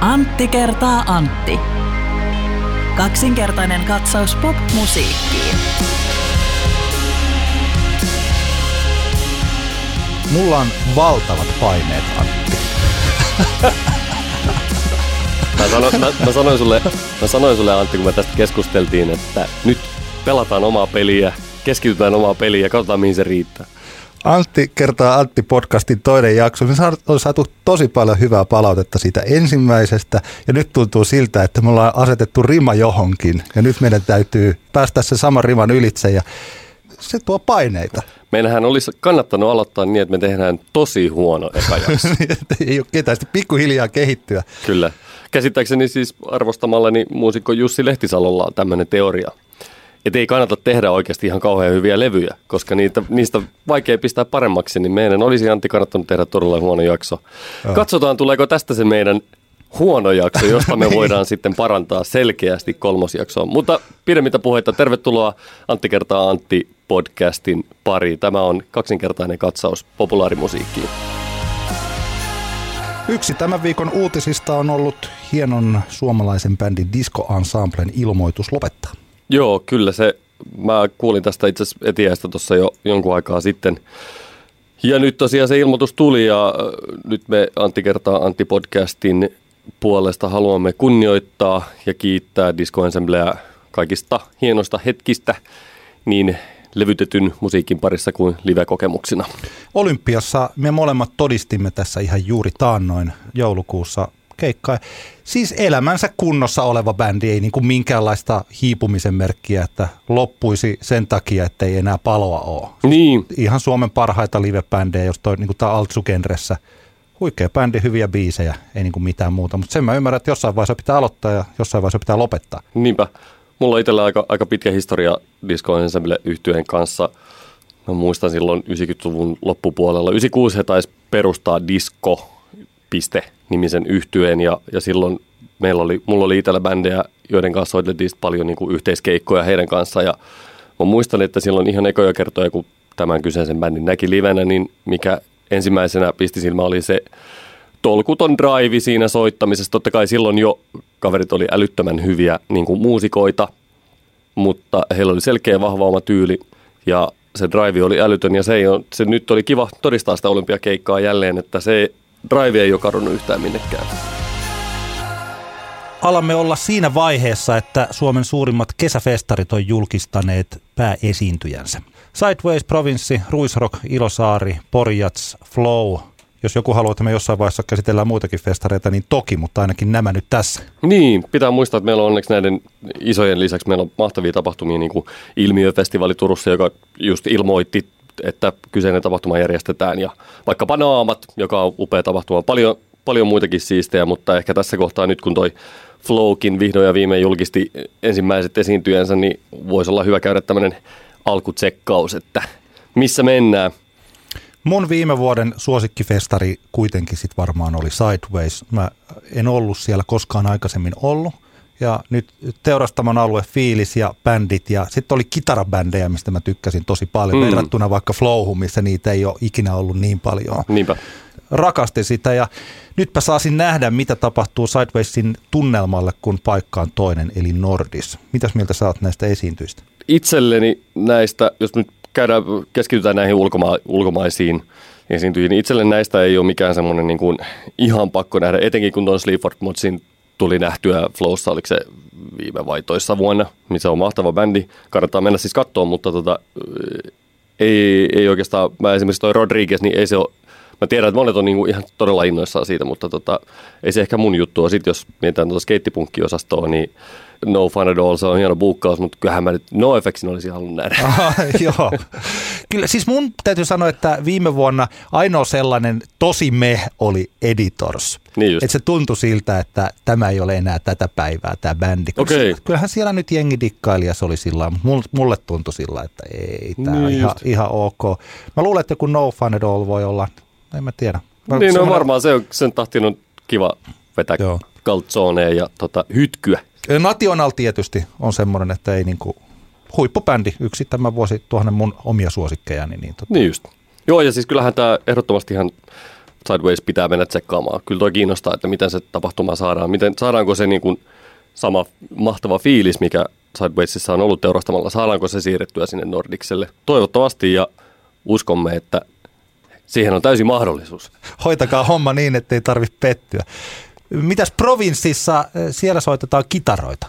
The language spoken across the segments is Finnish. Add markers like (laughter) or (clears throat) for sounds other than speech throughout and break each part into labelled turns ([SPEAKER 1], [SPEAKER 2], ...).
[SPEAKER 1] Antti kertaa Antti. Kaksinkertainen katsaus pop-musiikkiin.
[SPEAKER 2] Mulla on valtavat paineet, Antti.
[SPEAKER 3] Mä, sano, mä, mä, sanoin sulle, mä sanoin sulle Antti, kun me tästä keskusteltiin, että nyt pelataan omaa peliä, keskitytään omaa peliä ja katsotaan mihin se riittää.
[SPEAKER 2] Antti kertaa Antti podcastin toinen jakso. Me on saatu tosi paljon hyvää palautetta siitä ensimmäisestä ja nyt tuntuu siltä, että me ollaan asetettu rima johonkin ja nyt meidän täytyy päästä se sama riman ylitse ja se tuo paineita.
[SPEAKER 3] Meillähän olisi kannattanut aloittaa niin, että me tehdään tosi huono eka (laughs) jakso.
[SPEAKER 2] Ei ole ketään, sitten pikkuhiljaa kehittyä.
[SPEAKER 3] Kyllä. Käsittääkseni siis arvostamallani muusikko Jussi Lehtisalolla on tämmöinen teoria, että ei kannata tehdä oikeasti ihan kauhean hyviä levyjä, koska niitä, niistä vaikea pistää paremmaksi, niin meidän olisi Antti kannattanut tehdä todella huono jakso. Joo. Katsotaan, tuleeko tästä se meidän huono jakso, josta me (laughs) voidaan sitten parantaa selkeästi kolmosjaksoon. Mutta pidemmittä puheita, tervetuloa Antti kertaa Antti podcastin pari. Tämä on kaksinkertainen katsaus populaarimusiikkiin.
[SPEAKER 2] Yksi tämän viikon uutisista on ollut hienon suomalaisen bändin Disco Ensemblen ilmoitus lopettaa.
[SPEAKER 3] Joo, kyllä se, mä kuulin tästä itse asiassa etiäistä tuossa jo jonkun aikaa sitten. Ja nyt tosiaan se ilmoitus tuli ja nyt me Antti kertaa Antti podcastin puolesta haluamme kunnioittaa ja kiittää Disco Ensemblea kaikista hienoista hetkistä niin levytetyn musiikin parissa kuin live-kokemuksina.
[SPEAKER 2] Olympiassa me molemmat todistimme tässä ihan juuri taannoin joulukuussa keikkaa. Siis elämänsä kunnossa oleva bändi, ei niin kuin minkäänlaista hiipumisen merkkiä, että loppuisi sen takia, että ei enää paloa ole.
[SPEAKER 3] Niin.
[SPEAKER 2] Ihan Suomen parhaita live-bändejä, jos toi niin kuin tämä Altsu-genressä. Huikea bändi, hyviä biisejä, ei niin kuin mitään muuta. Mutta sen mä ymmärrän, että jossain vaiheessa pitää aloittaa ja jossain vaiheessa pitää lopettaa.
[SPEAKER 3] Niinpä. Mulla on itsellä aika, aika pitkä historia Disco Ensemble yhtyeen kanssa. Mä muistan silloin 90-luvun loppupuolella. 96 he taisi perustaa Disco piste nimisen yhtyeen ja, ja silloin meillä oli, mulla oli itsellä bändejä, joiden kanssa soiteltiin paljon niin kuin yhteiskeikkoja heidän kanssa ja mä muistan, että silloin ihan ekoja kertoja, kun tämän kyseisen bändin näki livenä, niin mikä ensimmäisenä pisti silmä oli se tolkuton drive siinä soittamisessa. Totta kai silloin jo kaverit oli älyttömän hyviä niin kuin muusikoita, mutta heillä oli selkeä vahva oma tyyli ja se drive oli älytön ja se, ei ole, se nyt oli kiva todistaa sitä olympiakeikkaa jälleen, että se drive ei ole kadonnut yhtään minnekään.
[SPEAKER 2] Alamme olla siinä vaiheessa, että Suomen suurimmat kesäfestarit on julkistaneet pääesiintyjänsä. Sideways Provinssi, Ruisrock, Ilosaari, Porjats, Flow, jos joku haluaa, että me jossain vaiheessa käsitellään muitakin festareita, niin toki, mutta ainakin nämä nyt tässä.
[SPEAKER 3] Niin, pitää muistaa, että meillä on onneksi näiden isojen lisäksi meillä on mahtavia tapahtumia, niin kuin Ilmiöfestivaali Turussa, joka just ilmoitti, että kyseinen tapahtuma järjestetään, ja vaikkapa Naamat, joka on upea tapahtuma. Paljon, paljon muitakin siistejä, mutta ehkä tässä kohtaa nyt kun toi Flowkin vihdoin ja viimein julkisti ensimmäiset esiintyjänsä, niin voisi olla hyvä käydä tämmöinen alkutsekkaus, että missä mennään –
[SPEAKER 2] Mun viime vuoden suosikkifestari kuitenkin sit varmaan oli Sideways. Mä en ollut siellä koskaan aikaisemmin ollut. Ja nyt teurastamon alue, fiilis ja bändit ja sitten oli kitarabändejä, mistä mä tykkäsin tosi paljon mm. verrattuna vaikka Flowhun, missä niitä ei ole ikinä ollut niin paljon.
[SPEAKER 3] Niinpä.
[SPEAKER 2] Rakastin sitä ja nytpä saasin nähdä, mitä tapahtuu Sidewaysin tunnelmalle, kun paikka on toinen, eli Nordis. Mitäs mieltä sä oot näistä esiintyistä?
[SPEAKER 3] Itselleni näistä, jos nyt käydään, keskitytään näihin ulkoma- ulkomaisiin esiintyjiin. Niin itselle näistä ei ole mikään semmoinen niin kuin ihan pakko nähdä, etenkin kun tuon Sleaford Modsin tuli nähtyä Flowssa, oliko se viime vai toissa vuonna, niin se on mahtava bändi. Kannattaa mennä siis katsoa, mutta tota, ei, ei oikeastaan, mä esimerkiksi toi Rodriguez, niin ei se ole, mä tiedän, että monet on niinku ihan todella innoissaan siitä, mutta tota, ei se ehkä mun juttu ole. Sitten jos mietitään tuota skeittipunkkiosastoa, niin No Fun at All, se on hieno buukkaus, mutta kyllähän mä nyt No Effectsin olisi halunnut nähdä.
[SPEAKER 2] Aha, (laughs) joo. Kyllä, siis mun täytyy sanoa, että viime vuonna ainoa sellainen tosi me oli Editors.
[SPEAKER 3] Niin just.
[SPEAKER 2] Että se tuntui siltä, että tämä ei ole enää tätä päivää, tämä bändi.
[SPEAKER 3] Okay.
[SPEAKER 2] Kyllähän siellä nyt jengi dikkaili ja se oli sillä mutta mulle tuntui sillä, että ei, tämä niin on ihan, ihan ok. Mä luulen, että joku No Fun at All voi olla, en mä tiedä.
[SPEAKER 3] Mä, niin, no varmaan se on, sen tahtiin on kiva vetää Joo. ja tota, hytkyä.
[SPEAKER 2] National tietysti on semmoinen, että ei niinku, huippubändi, yksi tämän vuosi tuohon mun omia suosikkejani. Niin, tota.
[SPEAKER 3] niin just. Joo, ja siis kyllähän tämä ehdottomasti ihan Sideways pitää mennä tsekkaamaan. Kyllä toi kiinnostaa, että miten se tapahtuma saadaan. Miten, saadaanko se niin kuin sama mahtava fiilis, mikä Sidewaysissa on ollut teurastamalla, saadaanko se siirrettyä sinne Nordikselle? Toivottavasti ja uskomme, että siihen on täysi mahdollisuus.
[SPEAKER 2] Hoitakaa homma niin, ettei tarvitse pettyä. Mitäs provinssissa, siellä soitetaan kitaroita?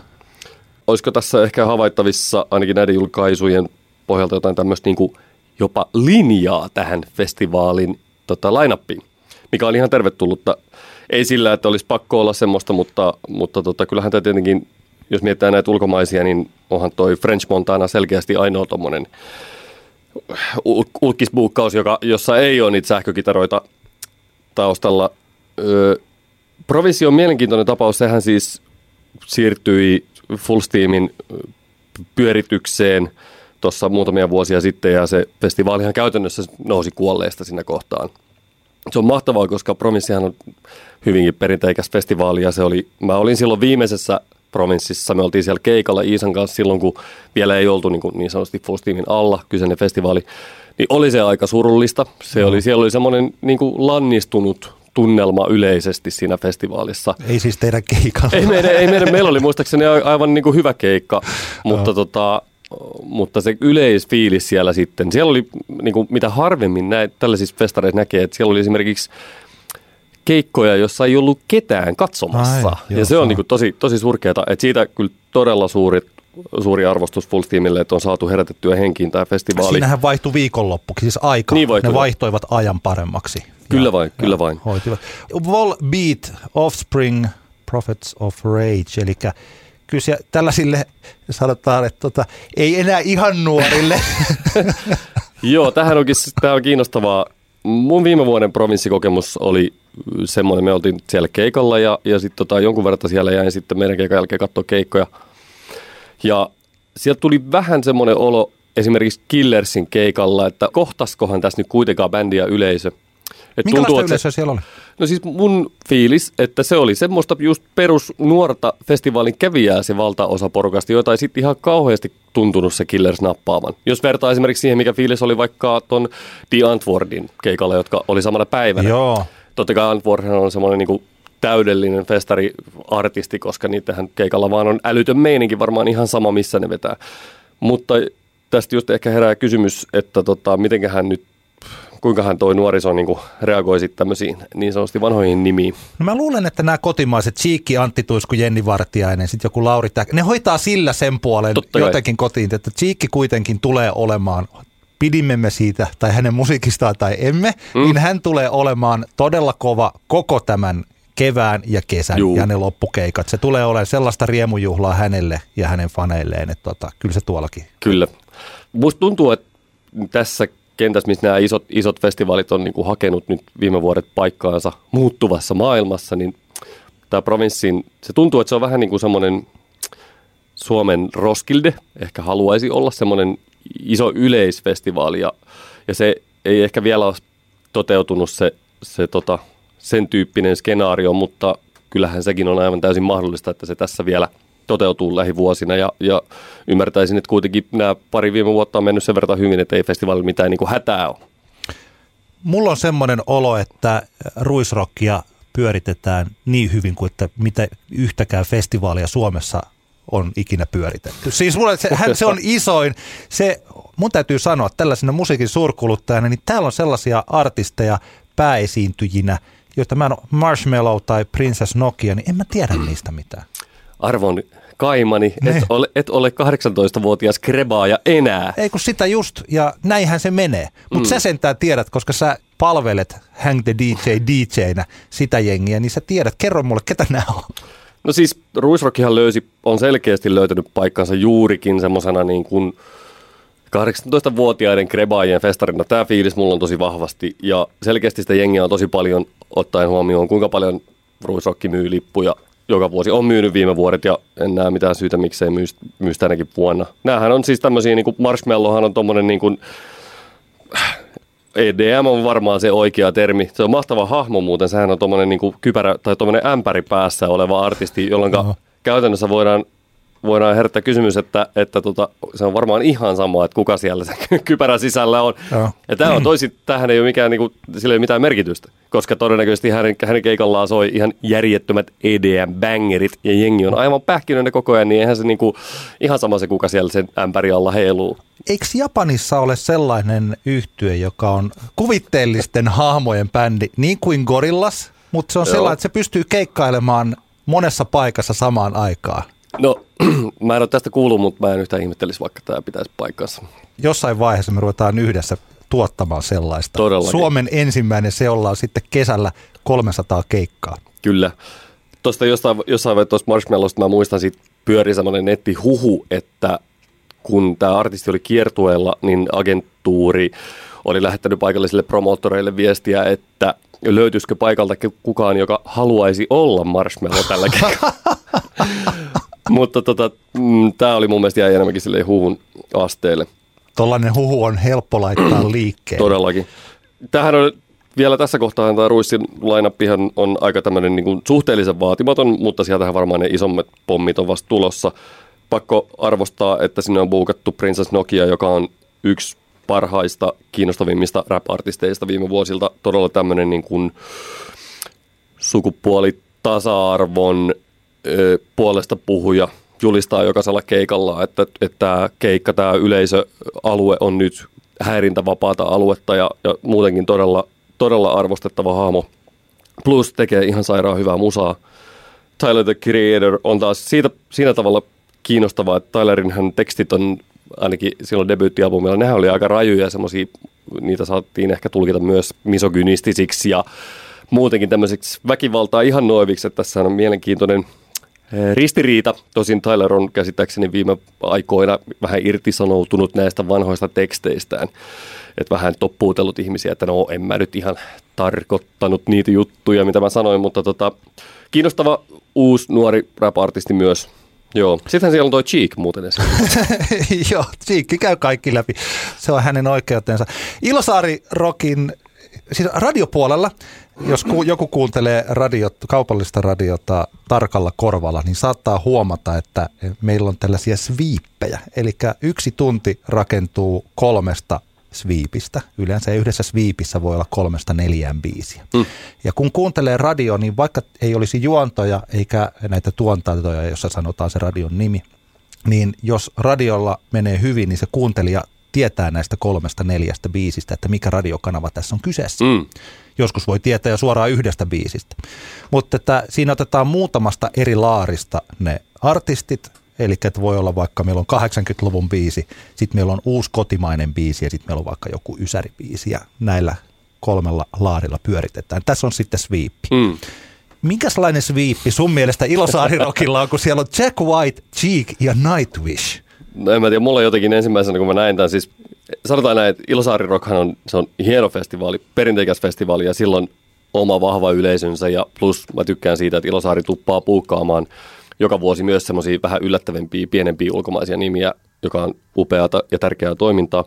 [SPEAKER 3] Olisiko tässä ehkä havaittavissa ainakin näiden julkaisujen pohjalta jotain tämmöistä niin kuin jopa linjaa tähän festivaalin tota, lainappiin, mikä oli ihan tervetullutta. Ei sillä, että olisi pakko olla semmoista, mutta, mutta tota, kyllähän tämä tietenkin, jos mietitään näitä ulkomaisia, niin onhan toi French Montana selkeästi ainoa tuommoinen ulkisbuukkaus, joka, jossa ei ole niitä sähkökitaroita taustalla. Öö, Provissi on mielenkiintoinen tapaus. Sehän siis siirtyi Full Steamin pyöritykseen tuossa muutamia vuosia sitten ja se festivaalihan käytännössä nousi kuolleesta siinä kohtaan. Se on mahtavaa, koska Provinssihan on hyvinkin perinteikäs festivaali ja se oli, mä olin silloin viimeisessä provinssissa. Me oltiin siellä keikalla Iisan kanssa silloin, kun vielä ei oltu niin, kuin niin sanotusti Full Steamin alla kyseinen festivaali. Niin oli se aika surullista. Se oli, siellä oli semmoinen niin kuin lannistunut tunnelma yleisesti siinä festivaalissa.
[SPEAKER 2] Ei siis teidän keikalla.
[SPEAKER 3] Ei meidän, ei meidän meillä oli muistaakseni aivan niin kuin hyvä keikka, mutta, tota, mutta se yleisfiilis siellä sitten, siellä oli niin kuin, mitä harvemmin näin, tällaisissa festareissa näkee, että siellä oli esimerkiksi keikkoja, jossa ei ollut ketään katsomassa. Ai, ja se on niin kuin tosi, tosi surkeata, että siitä kyllä todella suuri, suuri arvostus Full Steamille, että on saatu herätettyä henkiin tämä festivaali.
[SPEAKER 2] Siinähän vaihtui viikonloppukin, siis aika. Niin vaihtui. Ne vaihtoivat ajan paremmaksi.
[SPEAKER 3] Kyllä vain, ja, kyllä vain.
[SPEAKER 2] Hoitivat. Vol Beat, Offspring, Prophets of Rage, eli kyllä tällaisille sanotaan, että tota, ei enää ihan nuorille. (laughs)
[SPEAKER 3] Joo, tähän onkin tämä on kiinnostavaa. Mun viime vuoden provinssikokemus oli semmoinen, me oltiin siellä keikalla ja, ja sitten tota, jonkun verran siellä jäin sitten meidän keikan jälkeen katsoa keikkoja. Ja sieltä tuli vähän semmoinen olo esimerkiksi Killersin keikalla, että kohtaskohan tässä nyt kuitenkaan bändi ja yleisö –
[SPEAKER 2] et Minkälaista tuntuu, yleisöä se, siellä oli?
[SPEAKER 3] No siis mun fiilis, että se oli semmoista just perus nuorta festivaalin kävijää se valtaosa porukasta, joita ei sitten ihan kauheasti tuntunut se Killers nappaavan. Jos vertaa esimerkiksi siihen, mikä fiilis oli vaikka ton The Antwordin keikalla, jotka oli samana päivänä.
[SPEAKER 2] Joo.
[SPEAKER 3] Totta kai Antword on semmoinen niin täydellinen festari-artisti, koska niitähän keikalla vaan on älytön meininki varmaan ihan sama, missä ne vetää. Mutta tästä just ehkä herää kysymys, että tota, mitenköhän nyt kuinkahan toi nuoriso niin kuin reagoi sitten tämmöisiin niin sanotusti vanhoihin nimiin?
[SPEAKER 2] No mä luulen, että nämä kotimaiset, Cheekki, Antti Tuisku, Jenni Vartiainen, sitten joku Lauri Täk, ne hoitaa sillä sen puolen Totta jotenkin kai. kotiin, että Cheekki kuitenkin tulee olemaan pidimme me siitä tai hänen musiikistaan tai emme, mm. niin hän tulee olemaan todella kova koko tämän kevään ja kesän Juu. ja ne loppukeikat. Se tulee olemaan sellaista riemujuhlaa hänelle ja hänen faneilleen, että tota, kyllä se tuollakin.
[SPEAKER 3] Kyllä. Musta tuntuu, että tässä kentässä, missä nämä isot, isot festivaalit on niin kuin hakenut nyt viime vuodet paikkaansa muuttuvassa maailmassa, niin tämä provinssin, se tuntuu, että se on vähän niin kuin semmoinen Suomen Roskilde, ehkä haluaisi olla semmoinen iso yleisfestivaali ja, ja se ei ehkä vielä ole toteutunut se, se tota, sen tyyppinen skenaario, mutta kyllähän sekin on aivan täysin mahdollista, että se tässä vielä – toteutuu lähivuosina ja, ja ymmärtäisin, että kuitenkin nämä pari viime vuotta on mennyt sen verran hyvin, että ei festivaalilla mitään niin kuin hätää ole.
[SPEAKER 2] Mulla on semmoinen olo, että ruisrokkia pyöritetään niin hyvin kuin että mitä yhtäkään festivaalia Suomessa on ikinä pyöritetty. Siis mulle se, hän, se on isoin. Se, mun täytyy sanoa tällaisena musiikin suurkuluttajana, niin täällä on sellaisia artisteja pääesiintyjinä, joita mä en ole Marshmallow tai Princess Nokia, niin en mä tiedä niistä mitään.
[SPEAKER 3] Arvon kaimani, et niin. ole, et ole 18-vuotias krebaaja enää.
[SPEAKER 2] Ei kun sitä just, ja näinhän se menee. Mutta mm. sä sentään tiedät, koska sä palvelet Hang the DJ DJnä sitä jengiä, niin sä tiedät. Kerro mulle, ketä nämä on.
[SPEAKER 3] No siis Ruisrockihan löysi, on selkeästi löytänyt paikkansa juurikin semmoisena niin kuin 18-vuotiaiden krebaajien festarina. Tämä fiilis mulla on tosi vahvasti ja selkeästi sitä jengiä on tosi paljon ottaen huomioon, kuinka paljon Ruisrocki myy lippuja joka vuosi on myynyt viime vuodet ja en näe mitään syytä, miksei myy, myy tänäkin vuonna. Nämähän on siis tämmöisiä, niin kuin Marshmallowhan on tommonen niin kuin, EDM on varmaan se oikea termi. Se on mahtava hahmo muuten. Sehän on tuommoinen niin kypärä tai tuommoinen ämpäri päässä oleva artisti, jolloin käytännössä voidaan voidaan herättää kysymys, että, että tota, se on varmaan ihan sama, että kuka siellä se kypärä sisällä on.
[SPEAKER 2] Joo.
[SPEAKER 3] Ja tämä on toisin, tähän ei ole mikään, niin kuin, sillä ei ole mitään merkitystä, koska todennäköisesti hänen, hänen keikallaan soi ihan järjettömät EDM-bangerit ja jengi on aivan pähkinöinen koko ajan, niin eihän se niin kuin, ihan sama se, kuka siellä sen ämpäri alla heiluu.
[SPEAKER 2] Eikö Japanissa ole sellainen yhtye, joka on kuvitteellisten hahmojen bändi, niin kuin Gorillas, mutta se on
[SPEAKER 3] Joo.
[SPEAKER 2] sellainen, että se pystyy keikkailemaan monessa paikassa samaan aikaan.
[SPEAKER 3] No, (clears throat) mä en ole tästä kuullut, mutta mä en yhtään ihmettelisi, vaikka tämä pitäisi paikkansa.
[SPEAKER 2] Jossain vaiheessa me ruvetaan yhdessä tuottamaan sellaista.
[SPEAKER 3] Todellakin.
[SPEAKER 2] Suomen ensimmäinen se ollaan sitten kesällä 300 keikkaa.
[SPEAKER 3] Kyllä. Tuosta jossain, jossain vaiheessa tuosta Marshmallowsta mä muistan siitä pyöri semmoinen nettihuhu, että kun tämä artisti oli kiertueella, niin agentuuri oli lähettänyt paikallisille promoottoreille viestiä, että löytyisikö paikalta kukaan, joka haluaisi olla Marshmallow tällä (laughs) kertaa. Mutta tota, mm, tämä oli mun mielestä jäi enemmänkin silleen huhun asteelle.
[SPEAKER 2] Tollainen huhu on helppo laittaa (clears throat) liikkeelle.
[SPEAKER 3] Todellakin. Tähän on vielä tässä kohtaa tämä Ruissin lainappihan on aika tämmöinen niin kuin suhteellisen vaatimaton, mutta sieltähän varmaan ne isommat pommit on vasta tulossa. Pakko arvostaa, että sinne on buukattu Princess Nokia, joka on yksi parhaista, kiinnostavimmista rap-artisteista viime vuosilta. Todella tämmöinen niin kuin sukupuolitasa-arvon puolesta puhuja julistaa jokaisella keikalla, että, että tämä keikka, tämä yleisöalue on nyt häirintävapaata aluetta ja, ja muutenkin todella, todella arvostettava hahmo. Plus tekee ihan sairaan hyvää musaa. Tyler the Creator on taas siitä, siinä tavalla kiinnostavaa, että Tylerin hän tekstit on ainakin silloin debyyttialbumilla, nehän oli aika rajuja semmoisia, niitä saattiin ehkä tulkita myös misogynistisiksi ja muutenkin tämmöisiksi väkivaltaa ihan noiviksi, että tässä on mielenkiintoinen ristiriita. Tosin Tyler on käsittääkseni viime aikoina vähän irtisanoutunut näistä vanhoista teksteistään. Että vähän toppuutellut ihmisiä, että no en mä nyt ihan tarkoittanut niitä juttuja, mitä mä sanoin, mutta tota, kiinnostava uusi nuori rap-artisti myös. Joo. Sittenhän siellä on toi Cheek muuten. (laughs)
[SPEAKER 2] Joo, Siikki käy kaikki läpi. Se on hänen oikeutensa. Ilosaari Rokin, siis radiopuolella, jos ku, joku kuuntelee radiot, kaupallista radiota tarkalla korvalla, niin saattaa huomata, että meillä on tällaisia sviippejä. Eli yksi tunti rakentuu kolmesta sviipistä. Yleensä yhdessä sviipissä voi olla kolmesta neljään biisiä. Mm. Ja kun kuuntelee radio, niin vaikka ei olisi juontoja eikä näitä tuontoja, jossa sanotaan se radion nimi, niin jos radiolla menee hyvin, niin se kuuntelija tietää näistä kolmesta neljästä biisistä, että mikä radiokanava tässä on kyseessä.
[SPEAKER 3] Mm.
[SPEAKER 2] Joskus voi tietää jo suoraan yhdestä biisistä. Mutta että siinä otetaan muutamasta eri laarista ne artistit, eli että voi olla vaikka meillä on 80-luvun biisi, sitten meillä on uusi kotimainen biisi ja sitten meillä on vaikka joku ysäribiisi ja näillä kolmella laarilla pyöritetään. Tässä on sitten sweepi.
[SPEAKER 3] Mm.
[SPEAKER 2] Minkälainen sviippi sun mielestä Ilosaarirokilla on, kun siellä on Jack White, Cheek ja Nightwish?
[SPEAKER 3] En mä tiedä, mulla jotenkin ensimmäisenä, kun mä näin tämän, siis sanotaan näin, että Ilosaari Rockhan on, se on hieno festivaali, perinteikäs festivaali ja silloin oma vahva yleisönsä ja plus mä tykkään siitä, että Ilosaari tuppaa puukkaamaan joka vuosi myös semmoisia vähän yllättävämpiä, pienempiä ulkomaisia nimiä, joka on upeata ja tärkeää toimintaa.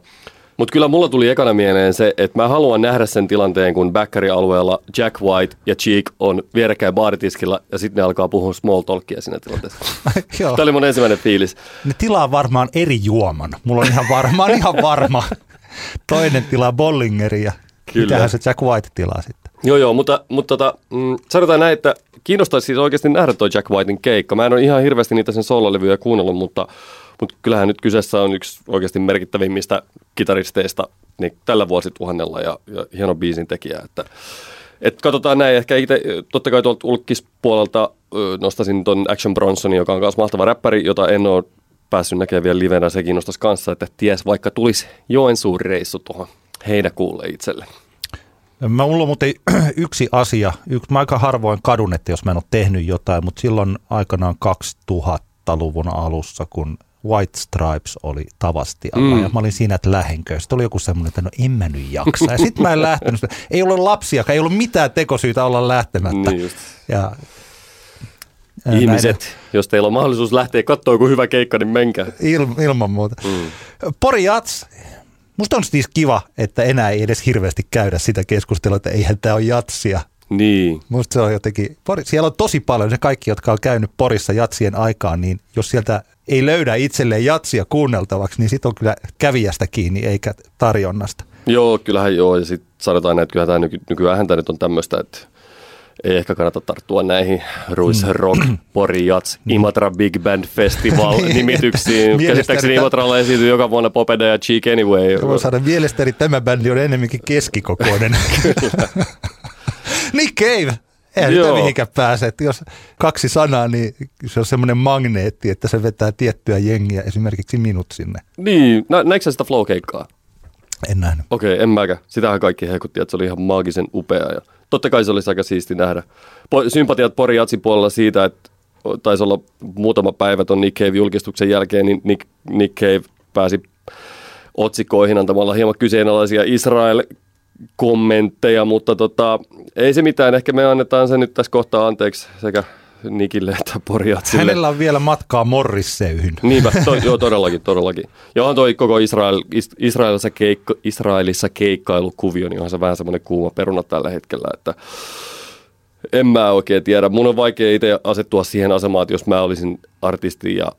[SPEAKER 3] Mutta kyllä mulla tuli ekana mieleen se, että mä haluan nähdä sen tilanteen, kun Backery-alueella Jack White ja Cheek on vierekkäin baaritiskillä ja sitten ne alkaa puhua small talkia siinä tilanteessa. (laughs)
[SPEAKER 2] Joo.
[SPEAKER 3] Tämä oli mun ensimmäinen fiilis.
[SPEAKER 2] Ne tilaa varmaan eri juoman. Mulla on ihan varma, on ihan varma. Toinen tilaa Bollingeri ja
[SPEAKER 3] Kyllä.
[SPEAKER 2] mitähän se Jack White tilaa sitten.
[SPEAKER 3] Joo, joo, mutta, mutta tota, mm, sanotaan näin, että kiinnostaisi siis oikeasti nähdä toi Jack Whitein keikka. Mä en ole ihan hirveästi niitä sen soololevyjä kuunnellut, mutta, mutta kyllähän nyt kyseessä on yksi oikeasti merkittävimmistä kitaristeista niin tällä vuosituhannella ja, ja hieno biisin tekijä. Että, et katsotaan näin, ehkä itse, totta kai tuolta ulkkispuolelta ö, nostaisin ton Action Bronsonin, joka on myös mahtava räppäri, jota en ole päässyt näkemään vielä livenä, se kiinnostaisi kanssa, että ties vaikka tulisi Joensuun reissu tuohon heinäkuulle itselle.
[SPEAKER 2] Mä mulla on muuten (clears throat) yksi asia. Yksi, mä aika harvoin kadun, että jos mä en ole tehnyt jotain, mutta silloin aikanaan 2000-luvun alussa, kun White Stripes oli Tavastialla mm. ja mä olin siinä, että lähenkö. Sitten oli joku semmoinen, että no en mä nyt jaksa. Ja sitten mä en lähtenyt. Ei ollut lapsiakaan, ei ollut mitään tekosyytä olla lähtemättä.
[SPEAKER 3] Niin just.
[SPEAKER 2] Ja,
[SPEAKER 3] Ihmiset, jos teillä on mahdollisuus lähteä katsoa joku hyvä keikka, niin menkää.
[SPEAKER 2] Il, ilman muuta. Mm. Pori Jats. Musta on siis kiva, että enää ei edes hirveästi käydä sitä keskustelua, että eihän tämä ole jatsia.
[SPEAKER 3] Niin.
[SPEAKER 2] Musta se on jotenkin, siellä on tosi paljon, se kaikki, jotka on käynyt Porissa jatsien aikaan, niin jos sieltä ei löydä itselleen jatsia kuunneltavaksi, niin sit on kyllä kävijästä kiinni eikä tarjonnasta.
[SPEAKER 3] Joo, kyllähän joo. Ja sitten sanotaan, että kyllähän tämä nyky, nykyään tämä nyt on tämmöistä, että ei ehkä kannata tarttua näihin Ruis mm. Rock, Pori Jats, mm. Imatra Big Band Festival (laughs) nimityksiin. Käsittääkseni Imatralla esiintyy joka vuonna Popeda ja Cheek Anyway.
[SPEAKER 2] Voi saada mielestäni tämä bändi on enemmänkin keskikokoinen. (laughs) Nick Cave, Eihän sitä mihinkään pääse. Että jos kaksi sanaa, niin se on semmoinen magneetti, että se vetää tiettyä jengiä, esimerkiksi minut sinne.
[SPEAKER 3] Niin, Nä, näikö sä sitä flow-keikkaa?
[SPEAKER 2] En nähnyt.
[SPEAKER 3] Okei, okay, en mäkään. Sitähän kaikki hekutti, että se oli ihan maagisen upea. Ja totta kai se olisi aika siisti nähdä. Po- sympatiat Pori Jatsin puolella siitä, että taisi olla muutama päivä tuon Nick Cave-julkistuksen jälkeen, niin Nick, Nick Cave pääsi otsikoihin antamalla hieman kyseenalaisia Israel kommentteja, mutta tota, ei se mitään. Ehkä me annetaan se nyt tässä kohtaa anteeksi sekä Nikille että Porjatsille.
[SPEAKER 2] Hänellä on vielä matkaa Morrisseyhyn.
[SPEAKER 3] Niinpä, to, joo (laughs) todellakin, todellakin. Johan toi koko Israel, Israelissa, keikko, Israelissa keikkailukuvio, niin onhan se vähän semmoinen kuuma peruna tällä hetkellä, että en mä oikein tiedä. Mun on vaikea itse asettua siihen asemaan, että jos mä olisin artisti ja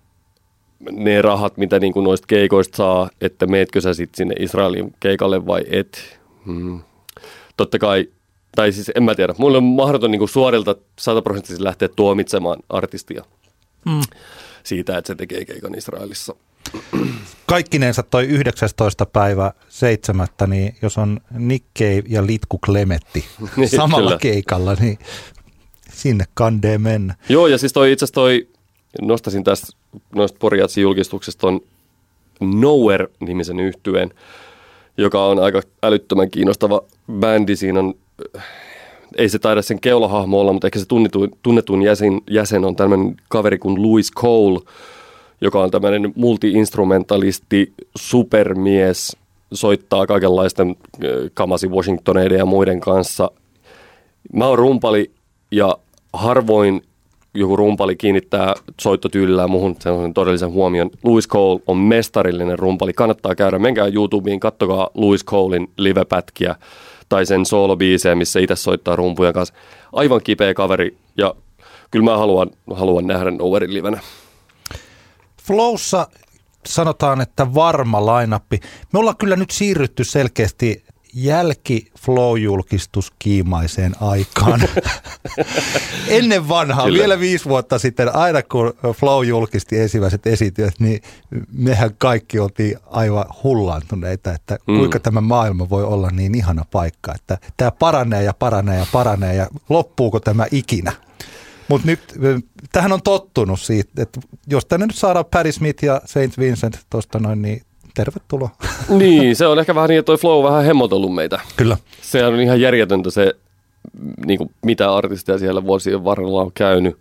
[SPEAKER 3] ne rahat, mitä niin kuin noista keikoista saa, että meetkö sä sitten sinne Israelin keikalle vai et. Hmm. Totta kai tai siis en mä tiedä, mulla on mahdoton niin suorilta sataprosenttisesti lähteä tuomitsemaan artistia mm. siitä, että se tekee keikan Israelissa.
[SPEAKER 2] Kaikkinensa toi 19. päivä 7. niin jos on Nick Cave ja Litku Klemetti (laughs) niin, samalla kyllä. keikalla, niin sinne kandee mennä.
[SPEAKER 3] Joo, ja siis toi itse asiassa toi, nostasin tästä noista Poriatsin julkistuksesta on Nowhere-nimisen yhtyeen, joka on aika älyttömän kiinnostava bändi. Siinä on ei se taida sen keulahahmo olla, mutta ehkä se tunnetuin, tunnetuin jäsen, jäsen on tämmöinen kaveri kuin Louis Cole, joka on tämmöinen multi-instrumentalisti, supermies, soittaa kaikenlaisten äh, Kamasi Washingtoneiden ja muiden kanssa. Mä oon rumpali ja harvoin joku rumpali kiinnittää soittotyylillä muuhun sellaisen todellisen huomion. Louis Cole on mestarillinen rumpali. Kannattaa käydä. Menkää YouTubeen, kattokaa Louis Colein livepätkiä tai sen soolobiisejä, missä itse soittaa rumpujen kanssa. Aivan kipeä kaveri ja kyllä mä haluan, haluan nähdä Nowherein livenä.
[SPEAKER 2] Flowssa sanotaan, että varma lainappi. Me ollaan kyllä nyt siirrytty selkeästi jälki flow-julkistus kiimaiseen aikaan. (laughs) Ennen vanhaa, Kyllä. vielä viisi vuotta sitten, aina kun Flow julkisti ensimmäiset esityöt, niin mehän kaikki oltiin aivan hullantuneita, että mm. kuinka tämä maailma voi olla niin ihana paikka, että tämä paranee ja paranee ja paranee ja loppuuko tämä ikinä. Mutta nyt tähän on tottunut siitä, että jos tänne nyt saadaan Paddy Smith ja Saint Vincent tuosta noin, niin tervetuloa. (laughs)
[SPEAKER 3] Niin, se on ehkä vähän niin, että toi flow vähän hemmotellut meitä.
[SPEAKER 2] Kyllä.
[SPEAKER 3] Se on ihan järjetöntä se, niin kuin mitä artisteja siellä vuosien varrella on käynyt.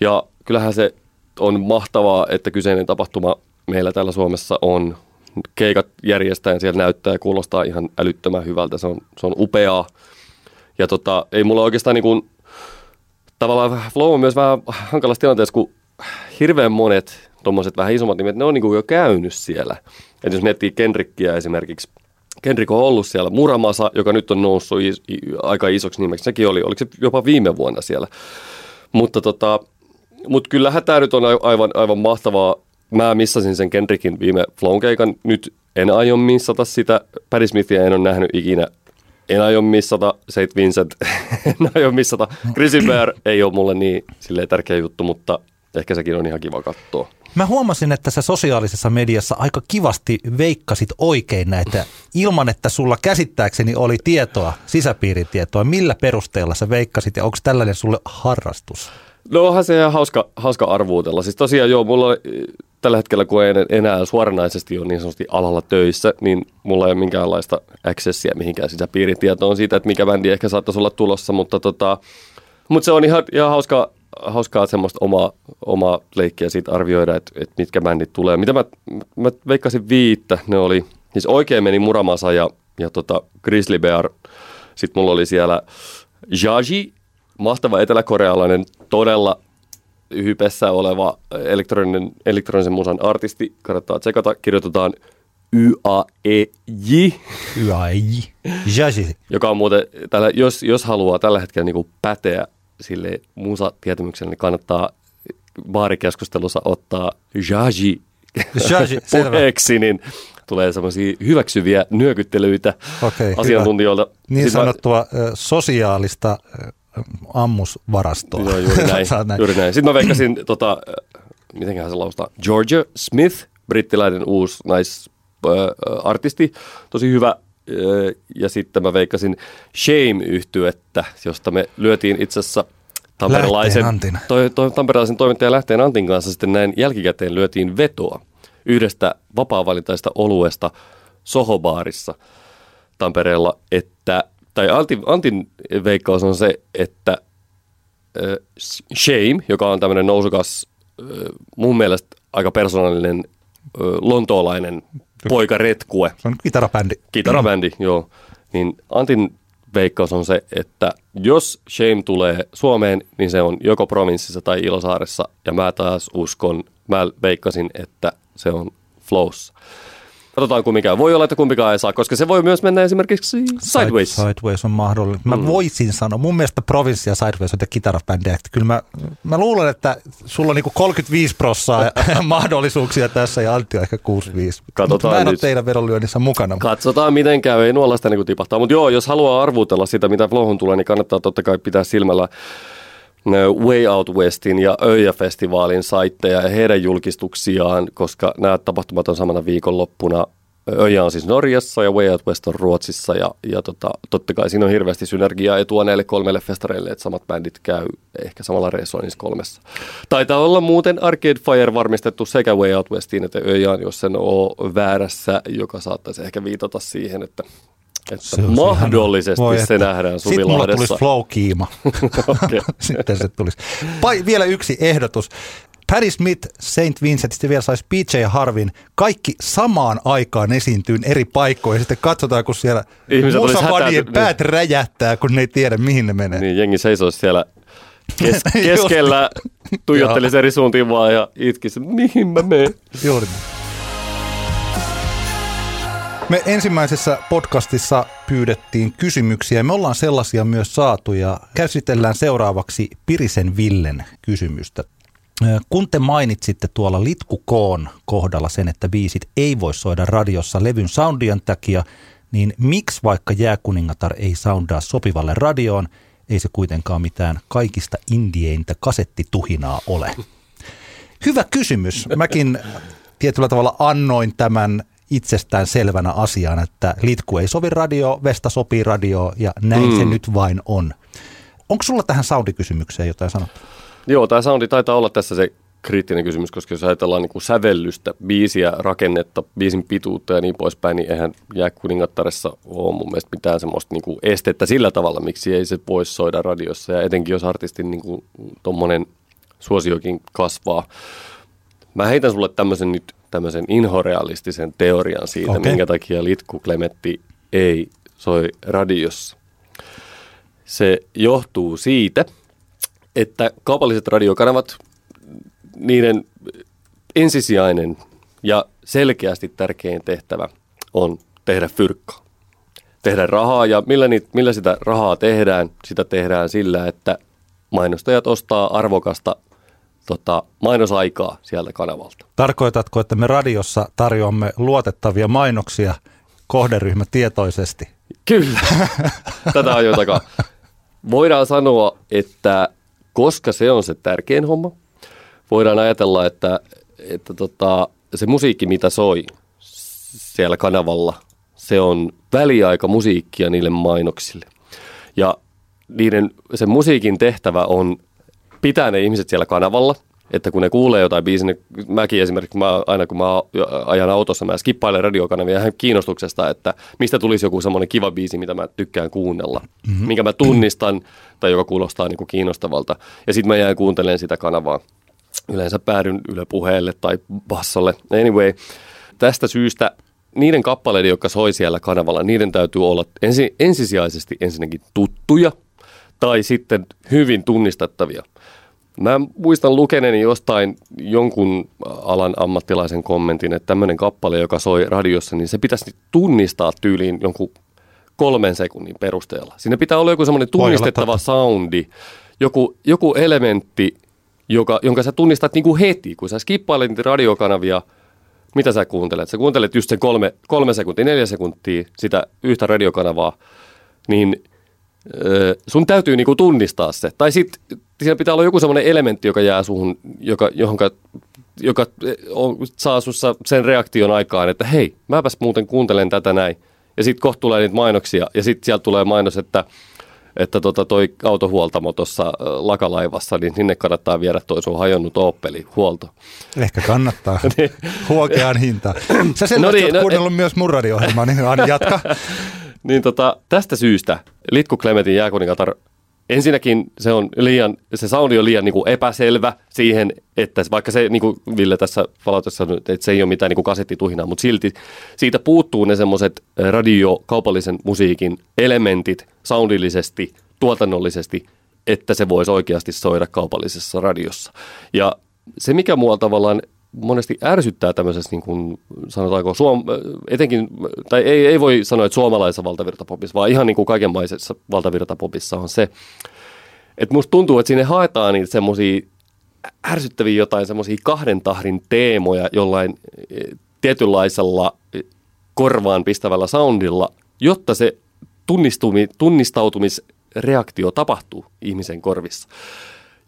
[SPEAKER 3] Ja kyllähän se on mahtavaa, että kyseinen tapahtuma meillä täällä Suomessa on. Keikat järjestäen siellä näyttää ja kuulostaa ihan älyttömän hyvältä. Se on, se on upeaa. Ja tota, ei mulla oikeastaan niin kuin, tavallaan flow on myös vähän hankalassa tilanteessa, kun hirveän monet tuommoiset vähän isommat nimet, ne on niin kuin jo käynyt siellä. Et jos miettii Kendrickia esimerkiksi, Kendrick on ollut siellä. Muramasa, joka nyt on noussut is, aika isoksi nimeksi, sekin oli, oliko se jopa viime vuonna siellä. Mutta tota, mut kyllähän tämä nyt on aivan, aivan mahtavaa. Mä missasin sen Kendrickin viime Flown-keikan. Nyt en aio missata sitä. Paddy Smithia en ole nähnyt ikinä. En aio missata St. Vincent. (laughs) en aio missata. Chrissy Bear ei ole mulle niin tärkeä juttu, mutta ehkä sekin on ihan kiva katsoa.
[SPEAKER 2] Mä huomasin, että sä sosiaalisessa mediassa aika kivasti veikkasit oikein näitä ilman, että sulla käsittääkseni oli tietoa, sisäpiiritietoa. Millä perusteella sä veikkasit ja onko tällainen sulle harrastus?
[SPEAKER 3] No onhan se ihan hauska, hauska arvuutella. Siis tosiaan joo, mulla tällä hetkellä, kun en enää suoranaisesti ole niin sanotusti alalla töissä, niin mulla ei ole minkäänlaista accessia mihinkään sisäpiiritietoon siitä, että mikä bändi ehkä saattaisi olla tulossa, mutta tota, mutta se on ihan, ihan hauska, hauskaa semmoista omaa, omaa leikkiä siitä arvioida, että, että mitkä bändit tulee. Mitä mä, mä veikkasin viittä, ne oli, siis oikein meni Muramasa ja, ja tota Grizzly Bear. Sitten mulla oli siellä Jaji, mahtava eteläkorealainen, todella hypessä oleva elektroninen, elektronisen musan artisti. Kannattaa tsekata, kirjoitetaan Y-A-E-J.
[SPEAKER 2] Y-A-E-J. Jaji.
[SPEAKER 3] Joka on muuten, tällä, jos, jos haluaa tällä hetkellä niin päteä sille musa-tietämykselle, niin kannattaa baarikeskustelussa ottaa Jaji (laughs) puheeksi, niin tulee semmoisia hyväksyviä nyökyttelyitä
[SPEAKER 2] hyvä.
[SPEAKER 3] asiantuntijoilta.
[SPEAKER 2] Niin
[SPEAKER 3] Sitten mä-
[SPEAKER 2] sanottua ö, sosiaalista ammusvarastoa.
[SPEAKER 3] Joo, juuri (laughs) näin.
[SPEAKER 2] Saat
[SPEAKER 3] juuri näin. Sitten mä veikkasin, (clears throat) tota, mitenköhän se laustaa, Georgia Smith, brittiläinen uusi naisartisti, tosi hyvä. Ja sitten mä veikkasin shame yhtyettä josta me lyötiin itse asiassa
[SPEAKER 2] Antin.
[SPEAKER 3] toi, toi, tamperelaisen toimittajan Lähteen Antin kanssa sitten näin jälkikäteen lyötiin vetoa yhdestä vapaa-valintaista oluesta Sohobaarissa Tampereella, että, tai Antin, Antin veikkaus on se, että äh, Shame, joka on tämmöinen nousukas, äh, mun mielestä aika persoonallinen äh, lontoolainen poikaretkue,
[SPEAKER 2] Se on kitarabändi.
[SPEAKER 3] kitarabändi, joo, niin Antin veikkaus on se, että jos Shame tulee Suomeen, niin se on joko provinssissa tai Ilosaaressa, ja mä taas uskon, mä veikkasin, että se on Flowssa. Katsotaan kummikaan. Voi olla, että kumpikaan ei saa, koska se voi myös mennä esimerkiksi Sideways.
[SPEAKER 2] Side, sideways on mahdollinen. Mä mm. voisin sanoa, mun mielestä Provinssi ja Sideways on kitarabändejä. Kyllä mä, mä luulen, että sulla on niinku 35 prossaa (laughs) mahdollisuuksia tässä ja Antti on ehkä 65.
[SPEAKER 3] Katsotaan
[SPEAKER 2] mä en ole
[SPEAKER 3] nyt.
[SPEAKER 2] teidän vedonlyönnissä mukana.
[SPEAKER 3] Katsotaan miten käy, ei nuollaista niin tipahtaa. Mutta joo, jos haluaa arvutella sitä, mitä Flowhun tulee, niin kannattaa totta kai pitää silmällä Way Out Westin ja Öijä-festivaalin saitteja ja heidän julkistuksiaan, koska nämä tapahtumat on samana viikonloppuna. Öijä on siis Norjassa ja Way Out West on Ruotsissa ja, ja tota, totta kai siinä on hirveästi synergiaa etua näille kolmelle festareille, että samat bändit käy ehkä samalla reissulla niissä kolmessa. Taitaa olla muuten Arcade Fire varmistettu sekä Way Out Westiin että Öijään, jos sen on väärässä, joka saattaisi ehkä viitata siihen, että, että
[SPEAKER 2] Se
[SPEAKER 3] mahdollisesti.
[SPEAKER 2] Voi
[SPEAKER 3] se
[SPEAKER 2] että.
[SPEAKER 3] nähdään
[SPEAKER 2] Sitten mulla tulisi
[SPEAKER 3] Suvilahdessa.
[SPEAKER 2] flow-kiima. (laughs) (laughs) Sitten se tulisi. Pai, vielä yksi ehdotus. Patti Smith St. Vincentistä vielä saisi PJ Harvin kaikki samaan aikaan esiintyyn eri paikkoihin. Sitten katsotaan, kun siellä
[SPEAKER 3] Ihmiset
[SPEAKER 2] musafanien päät räjähtää, kun ne ei tiedä, mihin ne menee.
[SPEAKER 3] Niin jengi seisoisi siellä kes- (laughs) keskellä, tuijottelisi eri suuntiin vaan ja itkisi, mihin mä menen.
[SPEAKER 2] Juuri. Me ensimmäisessä podcastissa pyydettiin kysymyksiä. Me ollaan sellaisia myös saatu ja käsitellään seuraavaksi Pirisen Villen kysymystä. Kun te mainitsitte tuolla Litku Koon kohdalla sen, että biisit ei voi soida radiossa levyn soundien takia, niin miksi vaikka Jääkuningatar ei soundaa sopivalle radioon, ei se kuitenkaan mitään kaikista indieintä kasettituhinaa ole? Hyvä kysymys. Mäkin tietyllä tavalla annoin tämän itsestään selvänä asiana, että litku ei sovi radio, Vesta sopii radio ja näin mm. se nyt vain on. Onko sulla tähän soundikysymykseen jotain sanottavaa?
[SPEAKER 3] Joo, tämä soundi taitaa olla tässä se kriittinen kysymys, koska jos ajatellaan niin kuin sävellystä, biisiä, rakennetta, biisin pituutta ja niin poispäin, niin eihän jääkuningattaressa ole mun mielestä mitään semmoista niin kuin estettä sillä tavalla, miksi ei se voisi soida radiossa. Ja etenkin jos artistin niin kuin, tommonen suosiokin kasvaa. Mä heitän sulle tämmöisen nyt tämmöisen inhorealistisen teorian siitä, okay. minkä takia Litku Klemetti ei soi radiossa. Se johtuu siitä, että kaupalliset radiokanavat, niiden ensisijainen ja selkeästi tärkein tehtävä on tehdä fyrkkaa. Tehdä rahaa ja millä, niitä, millä sitä rahaa tehdään? Sitä tehdään sillä, että mainostajat ostaa arvokasta tota, mainosaikaa sieltä kanavalta.
[SPEAKER 2] Tarkoitatko, että me radiossa tarjoamme luotettavia mainoksia kohderyhmä tietoisesti?
[SPEAKER 3] Kyllä, (laughs) tätä ajoin takaa. Voidaan sanoa, että koska se on se tärkein homma, voidaan ajatella, että, että tota, se musiikki, mitä soi siellä kanavalla, se on väliaika musiikkia niille mainoksille. Ja niiden, sen musiikin tehtävä on pitää ne ihmiset siellä kanavalla, että kun ne kuulee jotain biisiä, niin mäkin esimerkiksi, mä, aina kun mä ajan autossa, mä skippailen radiokanavia ihan kiinnostuksesta, että mistä tulisi joku semmoinen kiva biisi, mitä mä tykkään kuunnella, mm-hmm. minkä mä tunnistan tai joka kuulostaa niin kuin kiinnostavalta. Ja sitten mä jään kuuntelemaan sitä kanavaa. Yleensä päädyn Yle puheelle tai bassolle. Anyway, tästä syystä niiden kappaleiden, jotka soi siellä kanavalla, niiden täytyy olla ensi, ensisijaisesti ensinnäkin tuttuja tai sitten hyvin tunnistettavia. Mä muistan lukeneeni jostain jonkun alan ammattilaisen kommentin, että tämmöinen kappale, joka soi radiossa, niin se pitäisi tunnistaa tyyliin jonkun kolmen sekunnin perusteella. Siinä pitää olla joku semmoinen tunnistettava soundi, joku, joku elementti, joka, jonka sä tunnistat niin kuin heti, kun sä skippailet niitä radiokanavia, mitä sä kuuntelet? Sä kuuntelet just sen kolme, kolme sekuntia, neljä sekuntia sitä yhtä radiokanavaa, niin sun täytyy niinku tunnistaa se. Tai sitten siinä pitää olla joku semmoinen elementti, joka jää suhun, joka, johonka, joka on, saa sussa sen reaktion aikaan, että hei, mäpäs muuten kuuntelen tätä näin. Ja sitten kohta tulee niitä mainoksia ja sitten sieltä tulee mainos, että että tota toi autohuoltamo tuossa lakalaivassa, niin sinne kannattaa viedä toi sun hajonnut Opeli huolto.
[SPEAKER 2] Ehkä kannattaa. (laughs) niin. Huokeaan hinta. Sä selvästi no niin, oot no, kuunnellut no, myös mun radio niin aina jatka. (laughs)
[SPEAKER 3] niin tota, tästä syystä Litku Klementin jääkuningatar ensinnäkin se, on liian, se soundi on liian niin kuin epäselvä siihen, että vaikka se, niin kuin Ville tässä palautessa että se ei ole mitään niin kuin kasettituhinaa, mutta silti siitä puuttuu ne semmoiset radiokaupallisen musiikin elementit soundillisesti, tuotannollisesti, että se voisi oikeasti soida kaupallisessa radiossa. Ja se, mikä mua tavallaan monesti ärsyttää tämmöisessä, niin kuin, sanotaanko, suom- etenkin, tai ei, ei voi sanoa, että suomalaisessa valtavirtapopissa, vaan ihan niin kuin kaikenmaisessa valtavirtapopissa on se, että musta tuntuu, että sinne haetaan niitä semmoisia ärsyttäviä jotain semmoisia kahden tahdin teemoja jollain e, tietynlaisella korvaan pistävällä soundilla, jotta se tunnistautumisreaktio tapahtuu ihmisen korvissa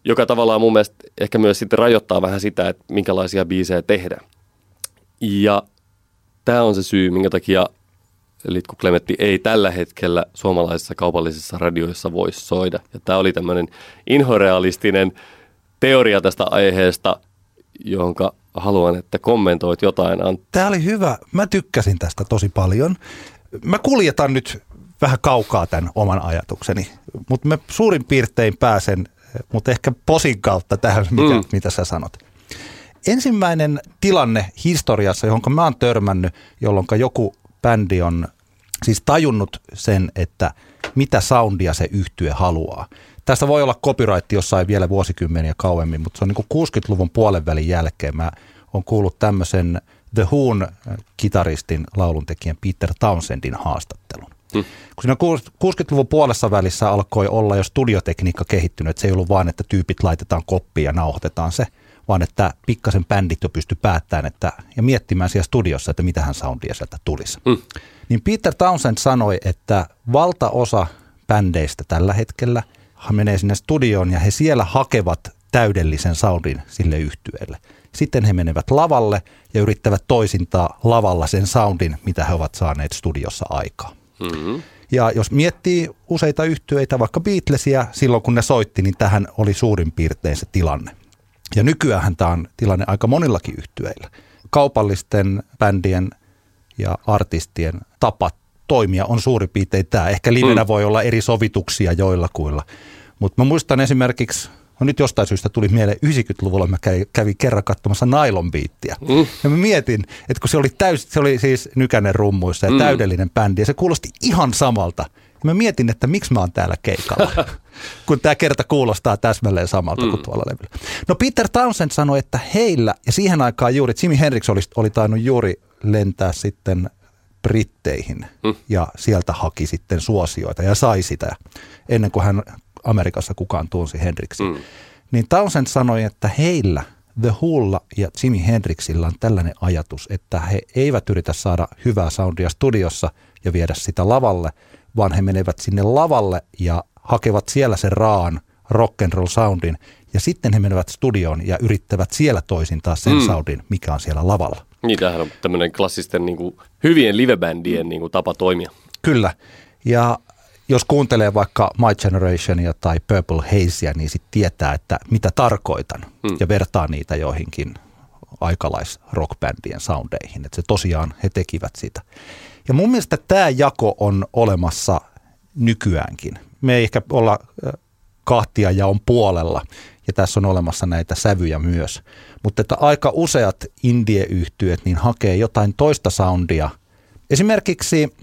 [SPEAKER 3] joka tavallaan mun mielestä ehkä myös sitten rajoittaa vähän sitä, että minkälaisia biisejä tehdään. Ja tämä on se syy, minkä takia Litku Klemetti ei tällä hetkellä suomalaisissa kaupallisissa radioissa voi soida. Ja tämä oli tämmöinen inhorealistinen teoria tästä aiheesta, jonka haluan, että kommentoit jotain. Antti.
[SPEAKER 2] Tämä oli hyvä. Mä tykkäsin tästä tosi paljon. Mä kuljetan nyt vähän kaukaa tämän oman ajatukseni, mutta mä suurin piirtein pääsen mutta ehkä posin kautta tähän, mitä, mm. mitä sä sanot. Ensimmäinen tilanne historiassa, johon mä oon törmännyt, jolloin joku bändi on siis tajunnut sen, että mitä soundia se yhtye haluaa. Tästä voi olla copyright jossain vielä vuosikymmeniä kauemmin, mutta se on niin kuin 60-luvun puolen välin jälkeen. Mä oon kuullut tämmöisen The Who'n kitaristin, lauluntekijän Peter Townsendin haastattelun. Mm. Kun siinä 60-luvun puolessa välissä alkoi olla jo studiotekniikka kehittynyt, että se ei ollut vain, että tyypit laitetaan koppiin ja nauhoitetaan se, vaan että pikkasen bändit jo pysty päättämään että, ja miettimään siellä studiossa, että mitähän soundia sieltä tulisi. Mm. Niin Peter Townsend sanoi, että valtaosa bändeistä tällä hetkellä menee sinne studioon ja he siellä hakevat täydellisen soundin sille yhtyeelle. Sitten he menevät lavalle ja yrittävät toisintaa lavalla sen soundin, mitä he ovat saaneet studiossa aikaa. Mm-hmm. Ja jos miettii useita yhtyeitä, vaikka Beatlesia, silloin kun ne soitti, niin tähän oli suurin piirtein se tilanne. Ja nykyään tämä on tilanne aika monillakin yhtyeillä. Kaupallisten bändien ja artistien tapa toimia on suurin piirtein tämä. Ehkä livenä mm. voi olla eri sovituksia joillakuilla. Mutta mä muistan esimerkiksi No nyt jostain syystä tuli mieleen 90-luvulla mä kävin, kerran katsomassa Nylon Beattiä. Mm. Ja mä mietin, että kun se oli, täys, se oli siis Nykänen rummuissa ja mm. täydellinen bändi ja se kuulosti ihan samalta. Ja mä mietin, että miksi mä oon täällä keikalla, (laughs) kun tämä kerta kuulostaa täsmälleen samalta mm. kuin tuolla levyllä. No Peter Townsend sanoi, että heillä, ja siihen aikaan juuri, Jimi Hendrix oli, oli tainnut juuri lentää sitten Britteihin mm. ja sieltä haki sitten suosioita ja sai sitä ennen kuin hän Amerikassa kukaan tunsi Hendrixin. Mm. Niin Townsend sanoi, että heillä The Wholla ja Jimi Hendrixillä on tällainen ajatus, että he eivät yritä saada hyvää soundia studiossa ja viedä sitä lavalle, vaan he menevät sinne lavalle ja hakevat siellä sen raan rock and roll soundin ja sitten he menevät studioon ja yrittävät siellä toisintaa sen mm. soundin, mikä on siellä lavalla.
[SPEAKER 3] Niin, tämähän on tämmöinen klassisten niin kuin, hyvien livebändien niin kuin, tapa toimia.
[SPEAKER 2] Kyllä. Ja jos kuuntelee vaikka My Generationia tai Purple Hazea, niin sitten tietää, että mitä tarkoitan mm. ja vertaa niitä joihinkin aikalais-rockbändien soundeihin. Että se tosiaan he tekivät sitä. Ja mun mielestä tämä jako on olemassa nykyäänkin. Me ei ehkä olla kahtia ja on puolella, ja tässä on olemassa näitä sävyjä myös. Mutta että aika useat indie-yhtyöt niin hakee jotain toista soundia. Esimerkiksi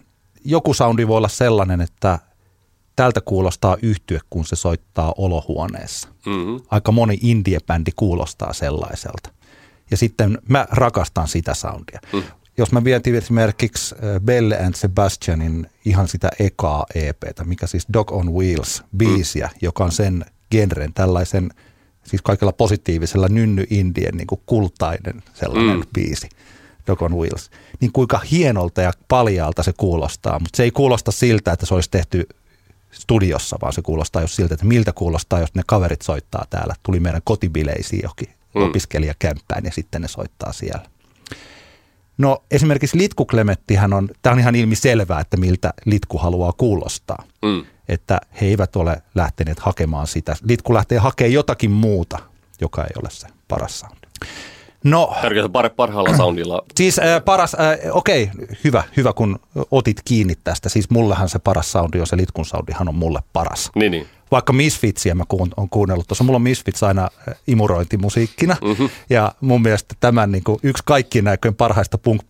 [SPEAKER 2] joku soundi voi olla sellainen, että tältä kuulostaa yhtyä, kun se soittaa olohuoneessa. Mm-hmm. Aika moni indie-bändi kuulostaa sellaiselta. Ja sitten mä rakastan sitä soundia. Mm. Jos mä vietin esimerkiksi äh, Belle and Sebastianin ihan sitä ekaa EPtä, mikä siis Dog on Wheels biisiä, mm. joka on sen genren tällaisen siis kaikella positiivisella nynny indien niin kuin kultainen sellainen mm. biisi. Dog on Wheels. Niin kuinka hienolta ja paljaalta se kuulostaa, mutta se ei kuulosta siltä, että se olisi tehty studiossa, vaan se kuulostaa jos siltä, että miltä kuulostaa, jos ne kaverit soittaa täällä. Tuli meidän kotibileisiin johonkin mm. opiskelijakämppään ja sitten ne soittaa siellä. No esimerkiksi Litku Klemettihän on, tämä on ihan ilmi selvää, että miltä Litku haluaa kuulostaa. Mm. Että he eivät ole lähteneet hakemaan sitä. Litku lähtee hakemaan jotakin muuta, joka ei ole se paras soundi.
[SPEAKER 3] No, Tarkoitan par- parhaalla soundilla.
[SPEAKER 2] Siis äh, paras, äh, okei, hyvä, hyvä kun otit kiinni tästä. Siis mullehan se paras soundi on se Litkun soundihan on mulle paras.
[SPEAKER 3] Niin, niin
[SPEAKER 2] vaikka Misfitsiä mä kuun, on kuunnellut. Tuossa mulla on Misfits aina äh, imurointimusiikkina. Mm-hmm. Ja mun mielestä tämän niin kuin, yksi kaikkien näköjen parhaista punk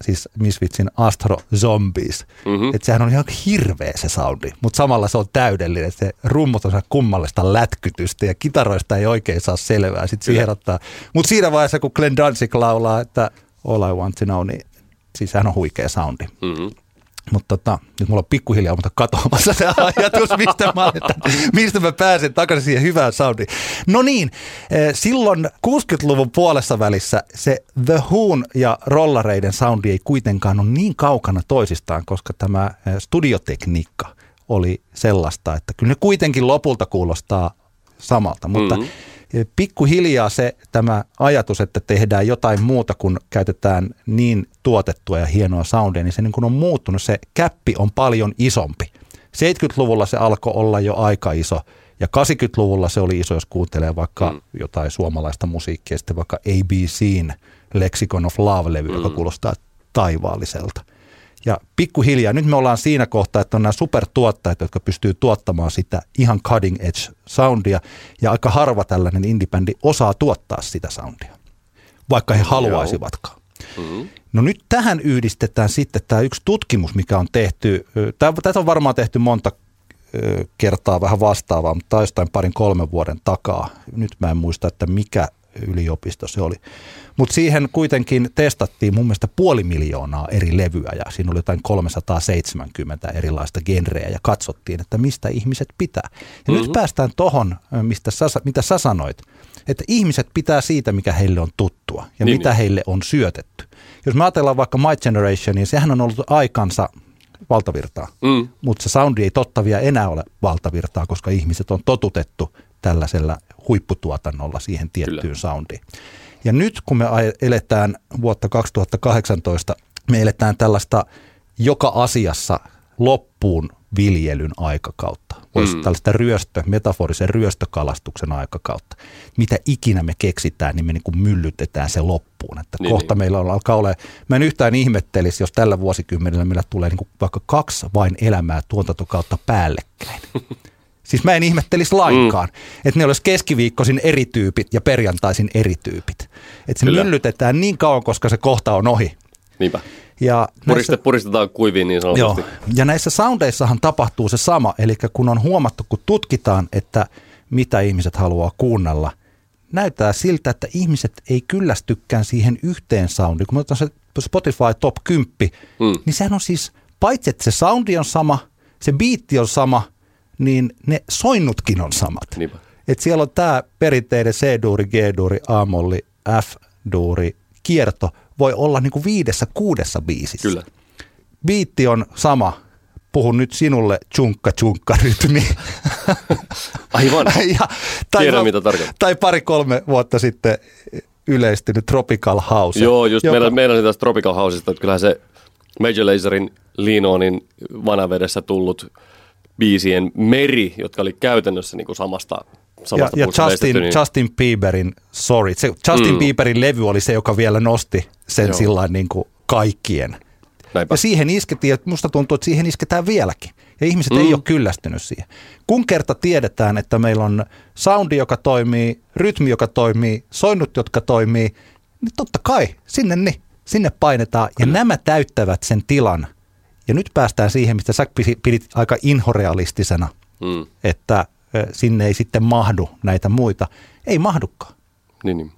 [SPEAKER 2] siis Misfitsin Astro Zombies. Mm-hmm. Että sehän on ihan hirveä se soundi, mutta samalla se on täydellinen. Se rummut on kummallista lätkytystä ja kitaroista ei oikein saa selvää. Sitten siihen ottaa. Mutta siinä vaiheessa, kun Glenn Danzig laulaa, että All I Want to Know, niin siis sehän on huikea soundi. Mm-hmm. Mutta tota, nyt mulla on pikkuhiljaa mutta katoamassa se (laughs) ajatus, mistä mä, aletan, mistä mä pääsen takaisin siihen hyvään soundiin. No niin, eh, silloin 60-luvun puolessa välissä se The Whoon ja rollareiden soundi ei kuitenkaan ole niin kaukana toisistaan, koska tämä eh, studiotekniikka oli sellaista, että kyllä ne kuitenkin lopulta kuulostaa samalta, mutta mm-hmm pikkuhiljaa se tämä ajatus, että tehdään jotain muuta kuin käytetään niin tuotettua ja hienoa soundia, niin se niin kuin on muuttunut. Se käppi on paljon isompi. 70-luvulla se alkoi olla jo aika iso ja 80-luvulla se oli iso, jos kuuntelee vaikka mm. jotain suomalaista musiikkia, sitten vaikka ABCn Lexicon of Love-levy, mm. joka kuulostaa taivaalliselta – ja pikkuhiljaa, nyt me ollaan siinä kohtaa, että on nämä supertuottajat, jotka pystyy tuottamaan sitä ihan cutting edge soundia. Ja aika harva tällainen indie osaa tuottaa sitä soundia, vaikka he haluaisivatkaan. Mm-hmm. No nyt tähän yhdistetään sitten tämä yksi tutkimus, mikä on tehty. Tätä on varmaan tehty monta kertaa vähän vastaavaa, mutta jostain parin kolmen vuoden takaa. Nyt mä en muista, että mikä yliopisto se oli. Mutta siihen kuitenkin testattiin mun mielestä puoli miljoonaa eri levyä ja siinä oli jotain 370 erilaista genreä ja katsottiin, että mistä ihmiset pitää. Ja mm-hmm. nyt päästään tohon, mistä sä, mitä sä sanoit, että ihmiset pitää siitä, mikä heille on tuttua ja niin, mitä niin. heille on syötetty. Jos me ajatellaan vaikka My Generation, niin sehän on ollut aikansa valtavirtaa, mm. mutta se soundi ei totta vielä enää ole valtavirtaa, koska ihmiset on totutettu tällaisella huipputuotannolla siihen tiettyyn Kyllä. soundiin. Ja nyt kun me eletään vuotta 2018, me eletään tällaista joka asiassa loppuun viljelyn aikakautta. Voisi mm. tällaista ryöstö, metaforisen ryöstökalastuksen aikakautta. Mitä ikinä me keksitään, niin me niin kuin myllytetään se loppuun. Että niin, kohta niin. meillä on, alkaa ole, mä en yhtään ihmettelisi, jos tällä vuosikymmenellä meillä tulee niin kuin vaikka kaksi vain elämää tuotantokautta päällekkäin. (laughs) Siis mä en ihmettelisi lainkaan, mm. että ne olisi keskiviikkoisin eri tyypit ja perjantaisin eri tyypit. Että se Kyllä. myllytetään niin kauan, koska se kohta on ohi.
[SPEAKER 3] Niinpä. Ja Puriste, näissä, puristetaan kuiviin niin sanotusti.
[SPEAKER 2] Joo. Ja näissä soundeissahan tapahtuu se sama, eli kun on huomattu, kun tutkitaan, että mitä ihmiset haluaa kuunnella, näyttää siltä, että ihmiset ei kyllästykään siihen yhteen soundiin. Kun me otetaan se Spotify Top 10, mm. niin sehän on siis, paitsi että se soundi on sama, se biitti on sama – niin ne soinnutkin on samat. Niinpä. Et siellä on tämä perinteinen C-duuri, G-duuri, A-molli, F-duuri, kierto voi olla niinku viidessä, kuudessa biisissä.
[SPEAKER 3] Kyllä.
[SPEAKER 2] Biitti on sama. Puhun nyt sinulle tjunkka tjunkka rytmi. (laughs)
[SPEAKER 3] Aivan. (laughs) ja, tai, Tiedän, mitä tarkoittaa.
[SPEAKER 2] Tai pari-kolme vuotta sitten yleistynyt Tropical House.
[SPEAKER 3] Joo, just joka... oli tästä Tropical Houseista, että kyllähän se Major Laserin Linonin vanavedessä tullut biisien meri, jotka oli käytännössä niin kuin Samasta
[SPEAKER 2] ja, ja Justin, niin... Justin Bieberin Sorry. Se Justin mm. Bieberin levy oli se, joka vielä nosti sen sillä niin kuin kaikkien. Näinpä. Ja siihen iskettiin, että musta tuntuu, että siihen isketään vieläkin. Ja ihmiset mm. ei ole kyllästynyt siihen. Kun kerta tiedetään, että meillä on soundi, joka toimii, rytmi, joka toimii, soinnut, jotka toimii, niin totta kai sinne, niin, sinne painetaan. Kyllä. Ja nämä täyttävät sen tilan, ja nyt päästään siihen, mistä sä pidit aika inhorealistisena, mm. että sinne ei sitten mahdu näitä muita. Ei mahdukaan.
[SPEAKER 3] Niin, niin.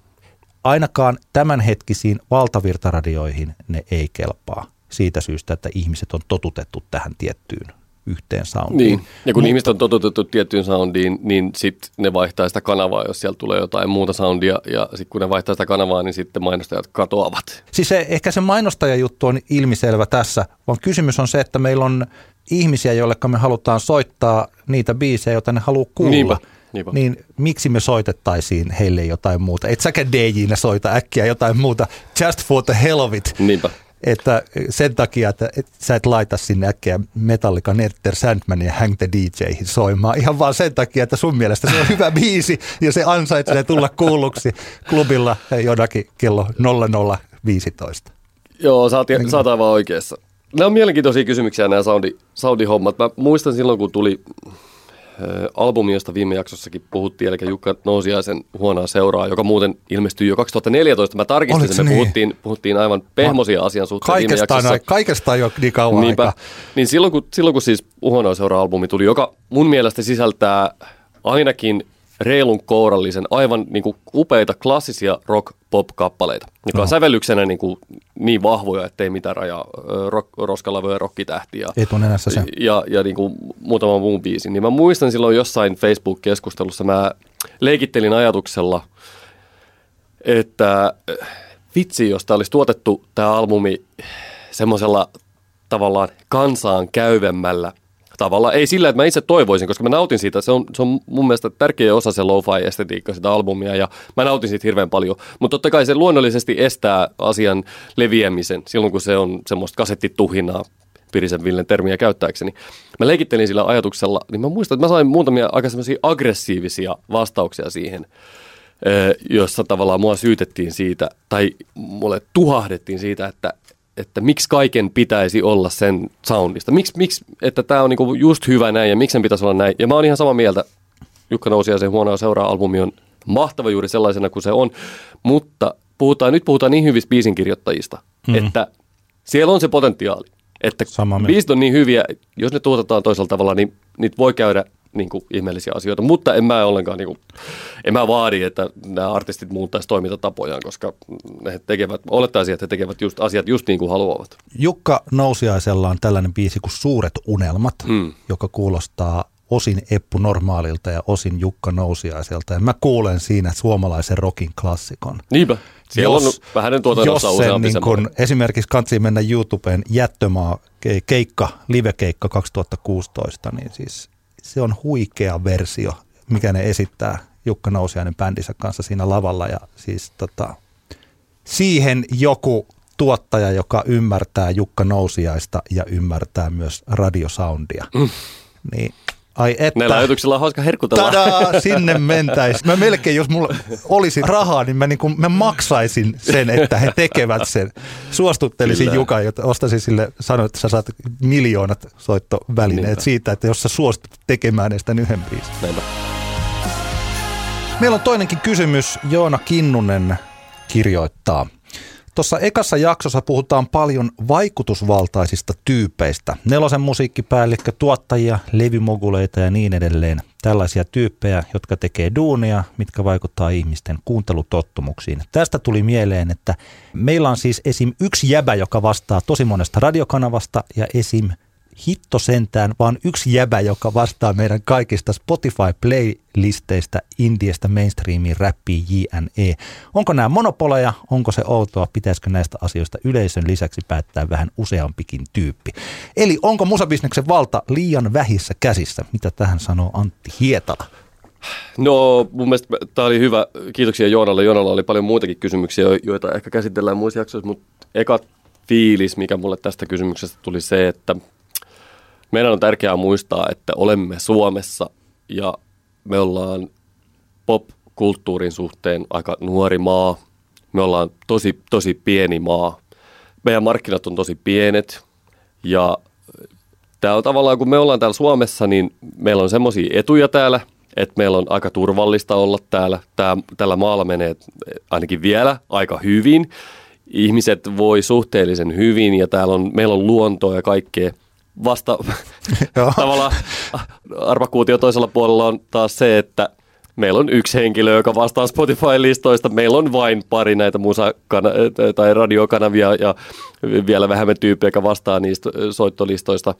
[SPEAKER 2] Ainakaan tämänhetkisiin valtavirtaradioihin ne ei kelpaa siitä syystä, että ihmiset on totutettu tähän tiettyyn yhteen soundiin.
[SPEAKER 3] Niin, ja kun
[SPEAKER 2] Mut-
[SPEAKER 3] ihmiset on toteutettu tiettyyn soundiin, niin sitten ne vaihtaa sitä kanavaa, jos sieltä tulee jotain muuta soundia, ja sitten kun ne vaihtaa sitä kanavaa, niin sitten mainostajat katoavat.
[SPEAKER 2] Siis se, ehkä se mainostajajuttu on ilmiselvä tässä, vaan kysymys on se, että meillä on ihmisiä, joille me halutaan soittaa niitä biisejä, joita ne haluaa kuulla.
[SPEAKER 3] Niinpä, niinpä.
[SPEAKER 2] Niin miksi me soitettaisiin heille jotain muuta? Et säkä DJnä soita äkkiä jotain muuta, just for the hell of it.
[SPEAKER 3] Niinpä.
[SPEAKER 2] Että sen takia, että et, sä et laita sinne äkkiä Metallica, Enter Sandman ja Hang the DJihin soimaan. Ihan vaan sen takia, että sun mielestä se on hyvä (laughs) biisi ja se ansaitsee tulla kuulluksi klubilla jonakin kello 0015.
[SPEAKER 3] Joo, sä oot, sä oot aivan oikeassa. Nämä on mielenkiintoisia kysymyksiä nämä soundi, soundihommat. Mä muistan silloin, kun tuli äh, albumi, josta viime jaksossakin puhuttiin, eli Jukka Nousiaisen huonoa seuraa, joka muuten ilmestyi jo 2014. Mä tarkistin
[SPEAKER 2] Oliko
[SPEAKER 3] sen,
[SPEAKER 2] se
[SPEAKER 3] me
[SPEAKER 2] niin?
[SPEAKER 3] puhuttiin, puhuttiin aivan pehmosia asian suhteen viime
[SPEAKER 2] Kaikesta
[SPEAKER 3] jaksossa.
[SPEAKER 2] kaikesta jo niin kauan
[SPEAKER 3] Niinpä.
[SPEAKER 2] aikaa.
[SPEAKER 3] Niin silloin kun, silloin kun siis Uhonoa seura-albumi tuli, joka mun mielestä sisältää ainakin reilun kourallisen, aivan niin kuin upeita klassisia rock-pop-kappaleita, jotka on sävellyksenä niin, kuin niin vahvoja, ettei mitään rajaa. Rock, Roskalavyö ja rokkitähti ja,
[SPEAKER 2] Etunenässä se.
[SPEAKER 3] ja, ja niin kuin muutama muun biisin. Niin mä muistan silloin jossain Facebook-keskustelussa, mä leikittelin ajatuksella, että vitsi, jos tämä olisi tuotettu tämä albumi semmoisella tavallaan kansaan käyvemmällä tavalla. Ei sillä, että mä itse toivoisin, koska mä nautin siitä. Se on, se on mun mielestä tärkeä osa se lo-fi-estetiikka sitä albumia ja mä nautin siitä hirveän paljon. Mutta totta kai se luonnollisesti estää asian leviämisen silloin, kun se on semmoista kasettituhinaa Pirisen Villen termiä käyttääkseni. Mä leikittelin sillä ajatuksella, niin mä muistan, että mä sain muutamia aika semmoisia aggressiivisia vastauksia siihen jossa tavallaan mua syytettiin siitä, tai mulle tuhahdettiin siitä, että, että miksi kaiken pitäisi olla sen soundista. Miksi, miksi että tämä on niinku just hyvä näin ja miksi sen pitäisi olla näin. Ja mä oon ihan samaa mieltä. Jukka Nousi ja sen huonoa seuraa albumi on mahtava juuri sellaisena kuin se on. Mutta puhutaan, nyt puhutaan niin hyvistä biisinkirjoittajista, mm. että siellä on se potentiaali. Että
[SPEAKER 2] Samaa
[SPEAKER 3] biisit on niin hyviä, jos ne tuotetaan toisella tavalla, niin niitä voi käydä niin kuin, ihmeellisiä asioita. Mutta en mä ollenkaan, niin kuin, en mä vaadi, että nämä artistit muuttaisi toimintatapojaan, koska ne tekevät, olettaisiin, että he tekevät just, asiat just niin kuin haluavat.
[SPEAKER 2] Jukka Nousiaisella on tällainen biisi kuin Suuret unelmat,
[SPEAKER 3] Mm.
[SPEAKER 2] joka kuulostaa osin Eppu Normaalilta ja osin Jukka Nousiaiselta. Ja mä kuulen siinä suomalaisen rockin klassikon.
[SPEAKER 3] Niinpä. Siellä
[SPEAKER 2] Jos-
[SPEAKER 3] on vähän tuotannossa
[SPEAKER 2] jos sen niin kun, esimerkiksi kansi mennä YouTubeen Jättömaa ke- keikka, live-keikka 2016, niin siis se on huikea versio, mikä ne esittää Jukka Nousiainen bändinsä kanssa siinä lavalla. Ja siis tota, siihen joku tuottaja, joka ymmärtää Jukka Nousiaista ja ymmärtää myös radiosoundia. Mm. Niin, ai että.
[SPEAKER 3] Näillä ajatuksilla on hauska herkutella.
[SPEAKER 2] Tadaa, sinne mentäis. Mä melkein, jos mulla olisi rahaa, niin mä, niin kuin, mä maksaisin sen, että he tekevät sen. Suostuttelisin
[SPEAKER 3] Kyllä.
[SPEAKER 2] Jukan, jotta ostaisin sille, sanoin, että sä saat miljoonat soittovälineet
[SPEAKER 3] Niinpä.
[SPEAKER 2] siitä, että jos sä suostut tekemään edes tämän yhden biisin.
[SPEAKER 3] Näinpä.
[SPEAKER 2] Meillä on toinenkin kysymys. Joona Kinnunen kirjoittaa. Tuossa ekassa jaksossa puhutaan paljon vaikutusvaltaisista tyypeistä. Nelosen musiikkipäällikkö, tuottajia, levymoguleita ja niin edelleen. Tällaisia tyyppejä, jotka tekee duunia, mitkä vaikuttaa ihmisten kuuntelutottumuksiin. Tästä tuli mieleen, että meillä on siis esim. yksi jäbä, joka vastaa tosi monesta radiokanavasta ja esim hitto sentään, vaan yksi jäbä, joka vastaa meidän kaikista Spotify-playlisteistä indiestä mainstreamiin, räppiin, JNE. Onko nämä monopoleja, onko se outoa, pitäisikö näistä asioista yleisön lisäksi päättää vähän useampikin tyyppi? Eli onko musabisneksen valta liian vähissä käsissä? Mitä tähän sanoo Antti Hietala?
[SPEAKER 3] No mun mielestä tämä oli hyvä. Kiitoksia Joonalle. Joonalla oli paljon muitakin kysymyksiä, jo- joita ehkä käsitellään muissa jaksoissa, mutta eka fiilis, mikä mulle tästä kysymyksestä tuli se, että meidän on tärkeää muistaa, että olemme Suomessa ja me ollaan pop-kulttuurin suhteen aika nuori maa. Me ollaan tosi, tosi pieni maa. Meidän markkinat on tosi pienet ja on tavallaan, kun me ollaan täällä Suomessa, niin meillä on semmoisia etuja täällä, että meillä on aika turvallista olla täällä. Tää, tällä maalla menee ainakin vielä aika hyvin. Ihmiset voi suhteellisen hyvin ja täällä on, meillä on luontoa ja kaikkea. Vasta (laughs) tavallaan arvakuutio toisella puolella on taas se, että meillä on yksi henkilö, joka vastaa Spotify-listoista. Meillä on vain pari näitä musakana- tai radiokanavia ja vielä vähemmän tyyppiä, joka vastaa niistä soittolistoista.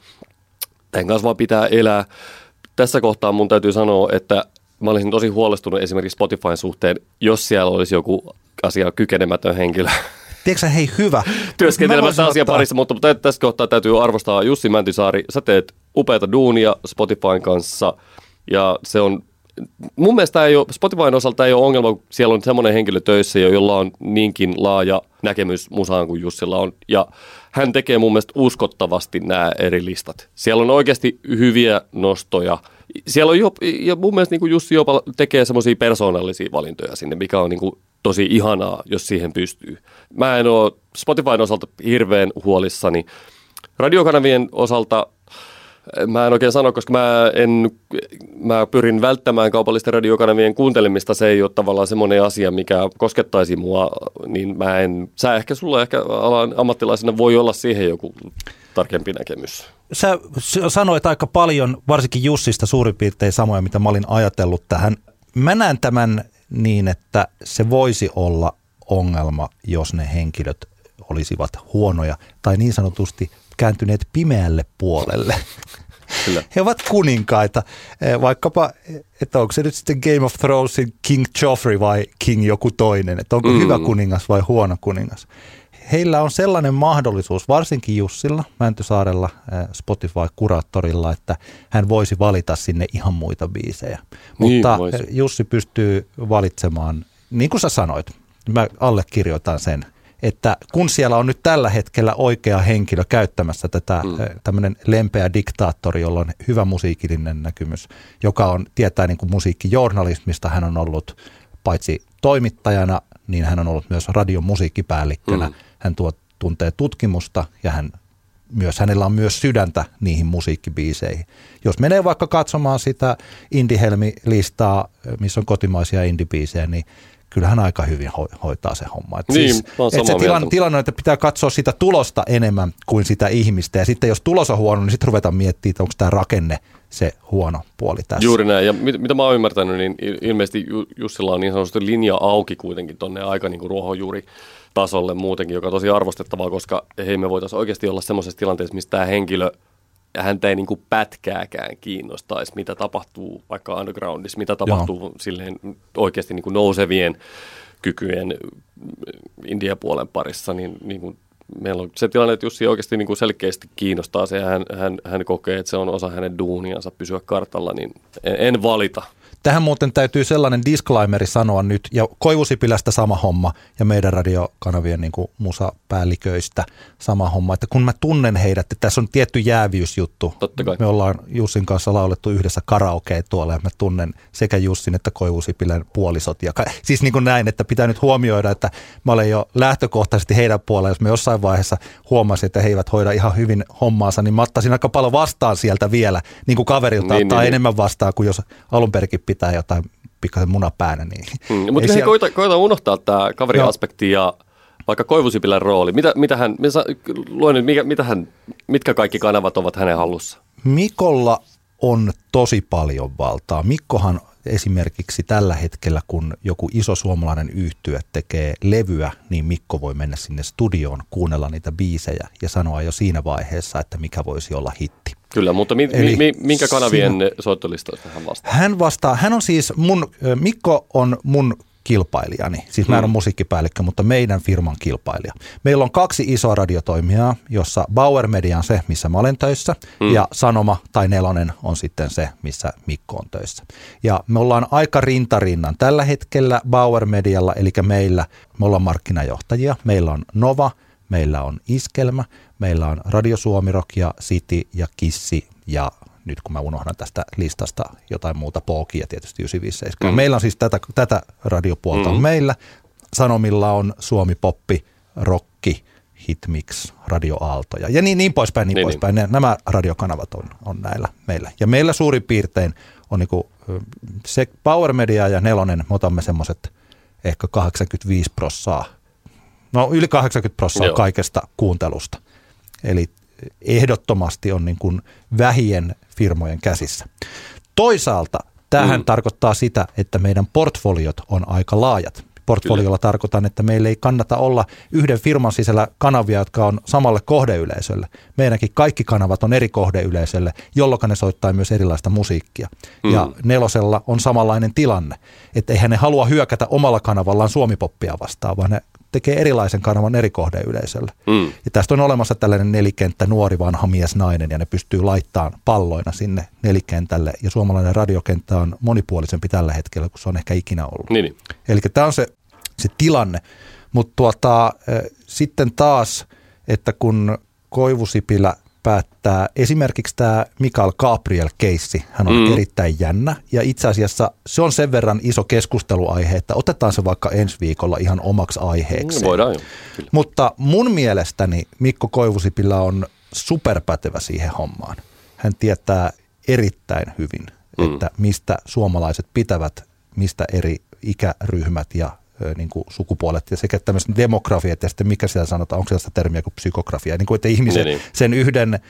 [SPEAKER 3] tämän kanssa vaan pitää elää. Tässä kohtaa mun täytyy sanoa, että mä olisin tosi huolestunut esimerkiksi Spotifyn suhteen, jos siellä olisi joku asia kykenemätön henkilö.
[SPEAKER 2] Tiedätkö hei hyvä?
[SPEAKER 3] Työskentelemässä asia parissa, mutta tässä kohtaa täytyy arvostaa Jussi Mäntysaari. Sä teet upeata duunia Spotifyn kanssa ja se on mun mielestä ei ole, Spotifyn osalta ei ole ongelma, kun siellä on semmoinen henkilö töissä, jolla on niinkin laaja näkemys musaan kuin Jussilla on. Ja hän tekee mun mielestä uskottavasti nämä eri listat. Siellä on oikeasti hyviä nostoja. Siellä on jo, ja mun mielestä niin kuin Jussi jopa tekee semmoisia persoonallisia valintoja sinne, mikä on niin kuin tosi ihanaa, jos siihen pystyy. Mä en ole Spotifyn osalta hirveän huolissani. Radiokanavien osalta Mä en oikein sano, koska mä, en, mä pyrin välttämään kaupallisten radiokanavien kuuntelemista. Se ei ole tavallaan semmoinen asia, mikä koskettaisi mua, niin mä en, sä ehkä sulla ehkä alan ammattilaisena voi olla siihen joku tarkempi näkemys.
[SPEAKER 2] Sä sanoit aika paljon, varsinkin Jussista suurin piirtein samoja, mitä mä olin ajatellut tähän. Mä näen tämän niin, että se voisi olla ongelma, jos ne henkilöt olisivat huonoja tai niin sanotusti kääntyneet pimeälle puolelle. Kyllä. (laughs) He ovat kuninkaita, eh, vaikkapa, että onko se nyt sitten Game of Thronesin King Joffrey vai King joku toinen, että onko mm. hyvä kuningas vai huono kuningas. Heillä on sellainen mahdollisuus, varsinkin Jussilla, Mäntysaarella, Spotify-kuraattorilla, että hän voisi valita sinne ihan muita biisejä. Niin, Mutta voisi. Jussi pystyy valitsemaan, niin kuin sä sanoit, mä allekirjoitan sen – että kun siellä on nyt tällä hetkellä oikea henkilö käyttämässä tätä mm. tämmöinen lempeä diktaattori, jolla on hyvä musiikillinen näkymys, joka on, tietää niin kuin musiikkijournalismista, hän on ollut paitsi toimittajana, niin hän on ollut myös radion musiikkipäällikkönä. Mm. Hän tuo, tuntee tutkimusta ja hän myös, hänellä on myös sydäntä niihin musiikkibiiseihin. Jos menee vaikka katsomaan sitä Indie-Helmi-listaa, missä on kotimaisia indie niin kyllähän aika hyvin ho- hoitaa se homma. Et
[SPEAKER 3] niin, siis,
[SPEAKER 2] et se tilanne, tilanne, että pitää katsoa sitä tulosta enemmän kuin sitä ihmistä. Ja sitten jos tulos on huono, niin sitten ruvetaan miettimään, että onko tämä rakenne se huono puoli tässä.
[SPEAKER 3] Juuri näin. Ja mit, mitä mä oon ymmärtänyt, niin ilmeisesti Jussilla on niin sanotusti linja auki kuitenkin tuonne aika niin kuin ruohonjuuri tasolle muutenkin, joka on tosi arvostettavaa, koska hei me voitaisiin oikeasti olla semmoisessa tilanteessa, missä tämä henkilö – ja häntä ei niin kuin pätkääkään kiinnostaisi, mitä tapahtuu vaikka undergroundissa, mitä tapahtuu Joo. silleen oikeasti niin kuin nousevien kykyjen India-puolen parissa, niin, niin kuin meillä on se tilanne, että Jussi oikeasti niin kuin selkeästi kiinnostaa se ja hän, hän, hän kokee, että se on osa hänen duuniansa pysyä kartalla, niin en, en valita
[SPEAKER 2] Tähän muuten täytyy sellainen disclaimeri sanoa nyt, ja Koivusipilästä sama homma, ja meidän radiokanavien niin kuin musapäälliköistä sama homma, että kun mä tunnen heidät, että tässä on tietty jääviysjuttu.
[SPEAKER 3] Totta kai.
[SPEAKER 2] Me ollaan Jussin kanssa laulettu yhdessä karaokea tuolla, ja mä tunnen sekä Jussin että Koivusipilän puolisot. Ja ka- siis niin kuin näin, että pitää nyt huomioida, että mä olen jo lähtökohtaisesti heidän puolella, jos me jossain vaiheessa huomasin, että he eivät hoida ihan hyvin hommaansa, niin mä ottaisin aika paljon vastaan sieltä vielä, niin kuin kaverilta niin, ottaa niin, niin. enemmän vastaan kuin jos alun perinkin pitää jotain pikkasen munapäänä. Niin (laughs)
[SPEAKER 3] mm, mutta siellä... koita, koita unohtaa tämä kaveriaspekti ja vaikka Koivusipilän rooli. Mitä, mitä hän, luen nyt, mikä, mitä hän, mitkä kaikki kanavat ovat hänen hallussa?
[SPEAKER 2] Mikolla on tosi paljon valtaa. Mikkohan esimerkiksi tällä hetkellä, kun joku iso suomalainen yhtye tekee levyä, niin Mikko voi mennä sinne studioon, kuunnella niitä biisejä ja sanoa jo siinä vaiheessa, että mikä voisi olla hitti.
[SPEAKER 3] Kyllä, mutta mi, Eli mi, minkä kanavien siinä, soittolistoista hän vastaa?
[SPEAKER 2] Hän vastaa, hän on siis mun, Mikko on mun kilpailijani. Siis mä en ole hmm. musiikkipäällikkö, mutta meidän firman kilpailija. Meillä on kaksi isoa radiotoimijaa, jossa Bauer Media on se, missä mä olen töissä, mm. ja Sanoma tai Nelonen on sitten se, missä Mikko on töissä. Ja me ollaan aika rintarinnan tällä hetkellä Bauer Medialla, eli meillä, me ollaan markkinajohtajia. Meillä on Nova, meillä on Iskelmä, meillä on Radio Suomi Rock ja City ja Kissi ja nyt kun mä unohdan tästä listasta jotain muuta, Pookia tietysti 957. Mm. Meillä on siis tätä, tätä radiopuolta mm. meillä. Sanomilla on Suomi Poppi, Rokki, Hitmix, Radio Aaltoja ja niin, niin poispäin, niin, niin poispäin. Niin. Nämä radiokanavat on, on näillä meillä. Ja meillä suurin piirtein on niinku, se Power Media ja Nelonen, me otamme semmoiset ehkä 85 prossaa, no yli 80 prossaa kaikesta kuuntelusta. Eli ehdottomasti on niin kuin vähien firmojen käsissä. Toisaalta tähän mm. tarkoittaa sitä, että meidän portfoliot on aika laajat. portfoliolla Kyllä. tarkoitan, että meillä ei kannata olla yhden firman sisällä kanavia, jotka on samalle kohdeyleisölle. Meidänkin kaikki kanavat on eri kohdeyleisölle, jolloin ne soittaa myös erilaista musiikkia. Mm. Ja nelosella on samanlainen tilanne, että eihän ne halua hyökätä omalla kanavallaan suomipoppia vastaan, vaan ne tekee erilaisen kanavan eri kohdeyleisölle. Mm. Ja tästä on olemassa tällainen nelikenttä nuori vanha mies nainen ja ne pystyy laittamaan palloina sinne nelikentälle ja suomalainen radiokenttä on monipuolisempi tällä hetkellä kuin se on ehkä ikinä ollut.
[SPEAKER 3] Niin. niin.
[SPEAKER 2] Eli tämä on se, se tilanne. Mutta tuota, sitten taas, että kun Koivusipilä päättää. Esimerkiksi tämä Mikael Gabriel-keissi, hän on mm. erittäin jännä ja itse asiassa se on sen verran iso keskusteluaihe, että otetaan se vaikka ensi viikolla ihan omaksi aiheeksi.
[SPEAKER 3] Mm, voidaan jo.
[SPEAKER 2] Mutta mun mielestäni Mikko Koivusipilä on superpätevä siihen hommaan. Hän tietää erittäin hyvin, mm. että mistä suomalaiset pitävät, mistä eri ikäryhmät ja niin kuin sukupuolet ja sekä tämmöiset demografiat ja sitten mikä siellä sanotaan, onko sellaista termiä kuin psykografia, niin kuin että ihmisen niin, niin. sen yhden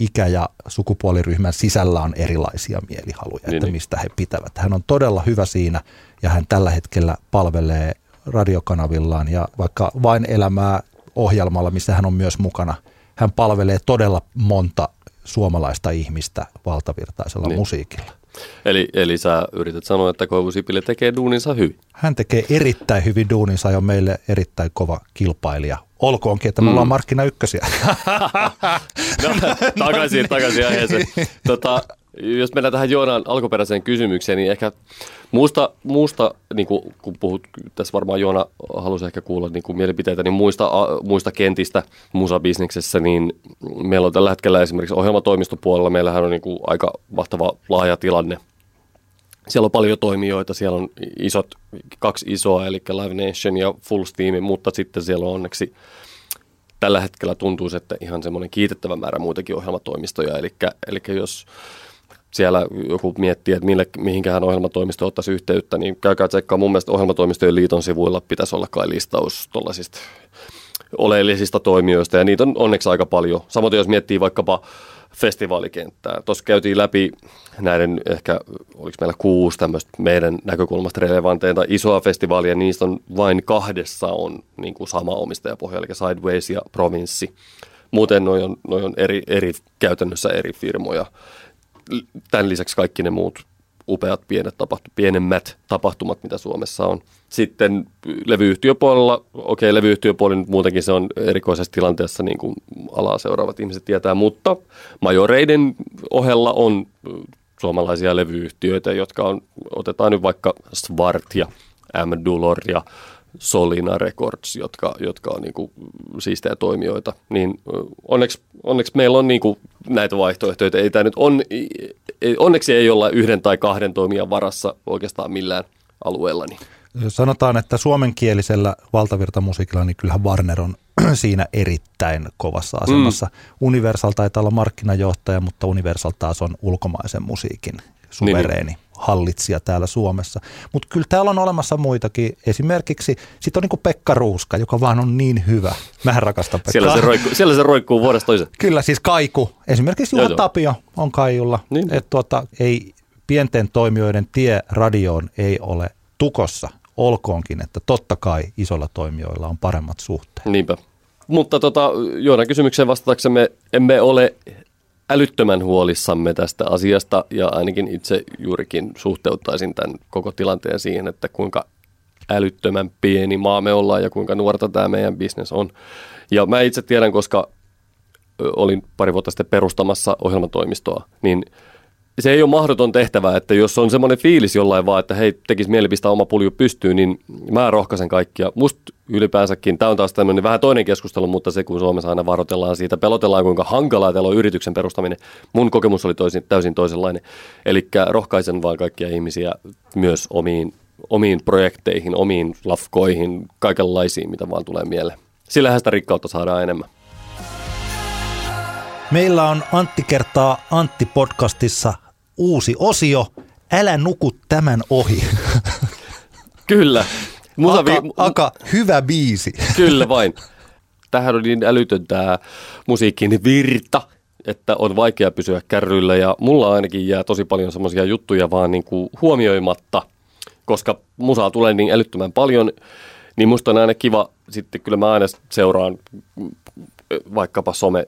[SPEAKER 2] ikä- ja sukupuoliryhmän sisällä on erilaisia mielihaluja, niin, että niin. mistä he pitävät. Hän on todella hyvä siinä ja hän tällä hetkellä palvelee radiokanavillaan ja vaikka vain elämää ohjelmalla, missä hän on myös mukana, hän palvelee todella monta suomalaista ihmistä valtavirtaisella niin. musiikilla.
[SPEAKER 3] Eli, eli sä yrität sanoa, että Koivu Sipilä tekee duuninsa hyvin.
[SPEAKER 2] Hän tekee erittäin hyvin duuninsa ja on meille erittäin kova kilpailija. Olkoonkin, että me mm. ollaan markkina ykkösiä. (laughs)
[SPEAKER 3] no, takaisin, takaisin aiheeseen. (laughs) Tota, jos mennään tähän Joonan alkuperäiseen kysymykseen, niin ehkä muusta, muusta niin kuin, kun puhut, tässä varmaan Joona halusi ehkä kuulla niin kuin mielipiteitä, niin muista, muista kentistä musabisneksessä, niin meillä on tällä hetkellä esimerkiksi ohjelmatoimistopuolella, meillähän on niin kuin aika mahtava laaja tilanne. Siellä on paljon toimijoita, siellä on isot, kaksi isoa, eli Live Nation ja Full Steam, mutta sitten siellä on onneksi tällä hetkellä tuntuu, että ihan semmoinen kiitettävä määrä muitakin ohjelmatoimistoja, eli, eli jos siellä joku miettii, että mille, mihinkähän ohjelmatoimisto ottaisi yhteyttä, niin käykää tsekkaa. Mun mielestä ohjelmatoimistojen liiton sivuilla pitäisi olla kai listaus tuollaisista oleellisista toimijoista, ja niitä on onneksi aika paljon. Samoin jos miettii vaikkapa festivaalikenttää. Tuossa käytiin läpi näiden ehkä, oliko meillä kuusi tämmöistä meidän näkökulmasta relevanteita isoa festivaalia, niistä on vain kahdessa on niin kuin sama omistajapohja, eli Sideways ja Provinssi. Muuten noin on, noi on eri, eri, käytännössä eri firmoja tämän lisäksi kaikki ne muut upeat pienet tapahtu, pienemmät tapahtumat, mitä Suomessa on. Sitten levyyhtiöpuolella, okei, levyyhtiöpuoli muutenkin se on erikoisessa tilanteessa, niin kuin alaa seuraavat ihmiset tietää, mutta majoreiden ohella on suomalaisia levyyhtiöitä, jotka on, otetaan nyt vaikka Svart ja M. Dulor ja Solina Records, jotka, jotka on niin kuin siistejä toimijoita, niin onneksi, onneksi meillä on niin kuin näitä vaihtoehtoja. Ei tämä nyt on, onneksi ei olla yhden tai kahden toimijan varassa oikeastaan millään alueella. Niin.
[SPEAKER 2] Sanotaan, että suomenkielisellä valtavirtamusiikilla, niin kyllähän Warner on (clears throat) siinä erittäin kovassa asemassa. Mm. Universal taitaa olla markkinajohtaja, mutta Universal taas on ulkomaisen musiikin suvereeni. Niin, niin hallitsija täällä Suomessa. Mutta kyllä täällä on olemassa muitakin. Esimerkiksi sitten on niin Pekka Ruuska, joka vaan on niin hyvä. Mähän rakastan Pekkaa.
[SPEAKER 3] Siellä se roikkuu, siellä se roikkuu vuodesta toiseen.
[SPEAKER 2] Kyllä, siis Kaiku. Esimerkiksi Juha Tapio on Kaijulla. Niin. Et tuota, ei pienten toimijoiden tie radioon ei ole tukossa. Olkoonkin, että totta kai isolla toimijoilla on paremmat suhteet.
[SPEAKER 3] Niinpä. Mutta tota, Joonan kysymykseen vastataksemme emme ole älyttömän huolissamme tästä asiasta ja ainakin itse juurikin suhteuttaisin tämän koko tilanteen siihen, että kuinka älyttömän pieni maa me ollaan ja kuinka nuorta tämä meidän bisnes on. Ja mä itse tiedän, koska olin pari vuotta sitten perustamassa ohjelmatoimistoa, niin – se ei ole mahdoton tehtävä, että jos on semmoinen fiilis jollain vaan, että hei, tekisi mieli pistää oma pulju pystyyn, niin mä rohkaisen kaikkia. Musta ylipäänsäkin, tämä on taas tämmöinen vähän toinen keskustelu, mutta se kun Suomessa aina varoitellaan siitä, pelotellaan kuinka hankalaa teillä on yrityksen perustaminen. Mun kokemus oli toisin, täysin toisenlainen. Eli rohkaisen vaan kaikkia ihmisiä myös omiin, omiin projekteihin, omiin lafkoihin, kaikenlaisiin, mitä vaan tulee mieleen. Sillähän sitä rikkautta saadaan enemmän.
[SPEAKER 2] Meillä on Antti kertaa Antti podcastissa uusi osio. Älä nuku tämän ohi.
[SPEAKER 3] Kyllä.
[SPEAKER 2] Musa aka, vi- aka, hyvä biisi.
[SPEAKER 3] Kyllä vain. Tähän on niin älytön tämä musiikin virta, että on vaikea pysyä kärryillä ja mulla ainakin jää tosi paljon semmoisia juttuja vaan niin kuin huomioimatta, koska musaa tulee niin älyttömän paljon, niin musta on aina kiva, sitten kyllä mä aina seuraan vaikkapa some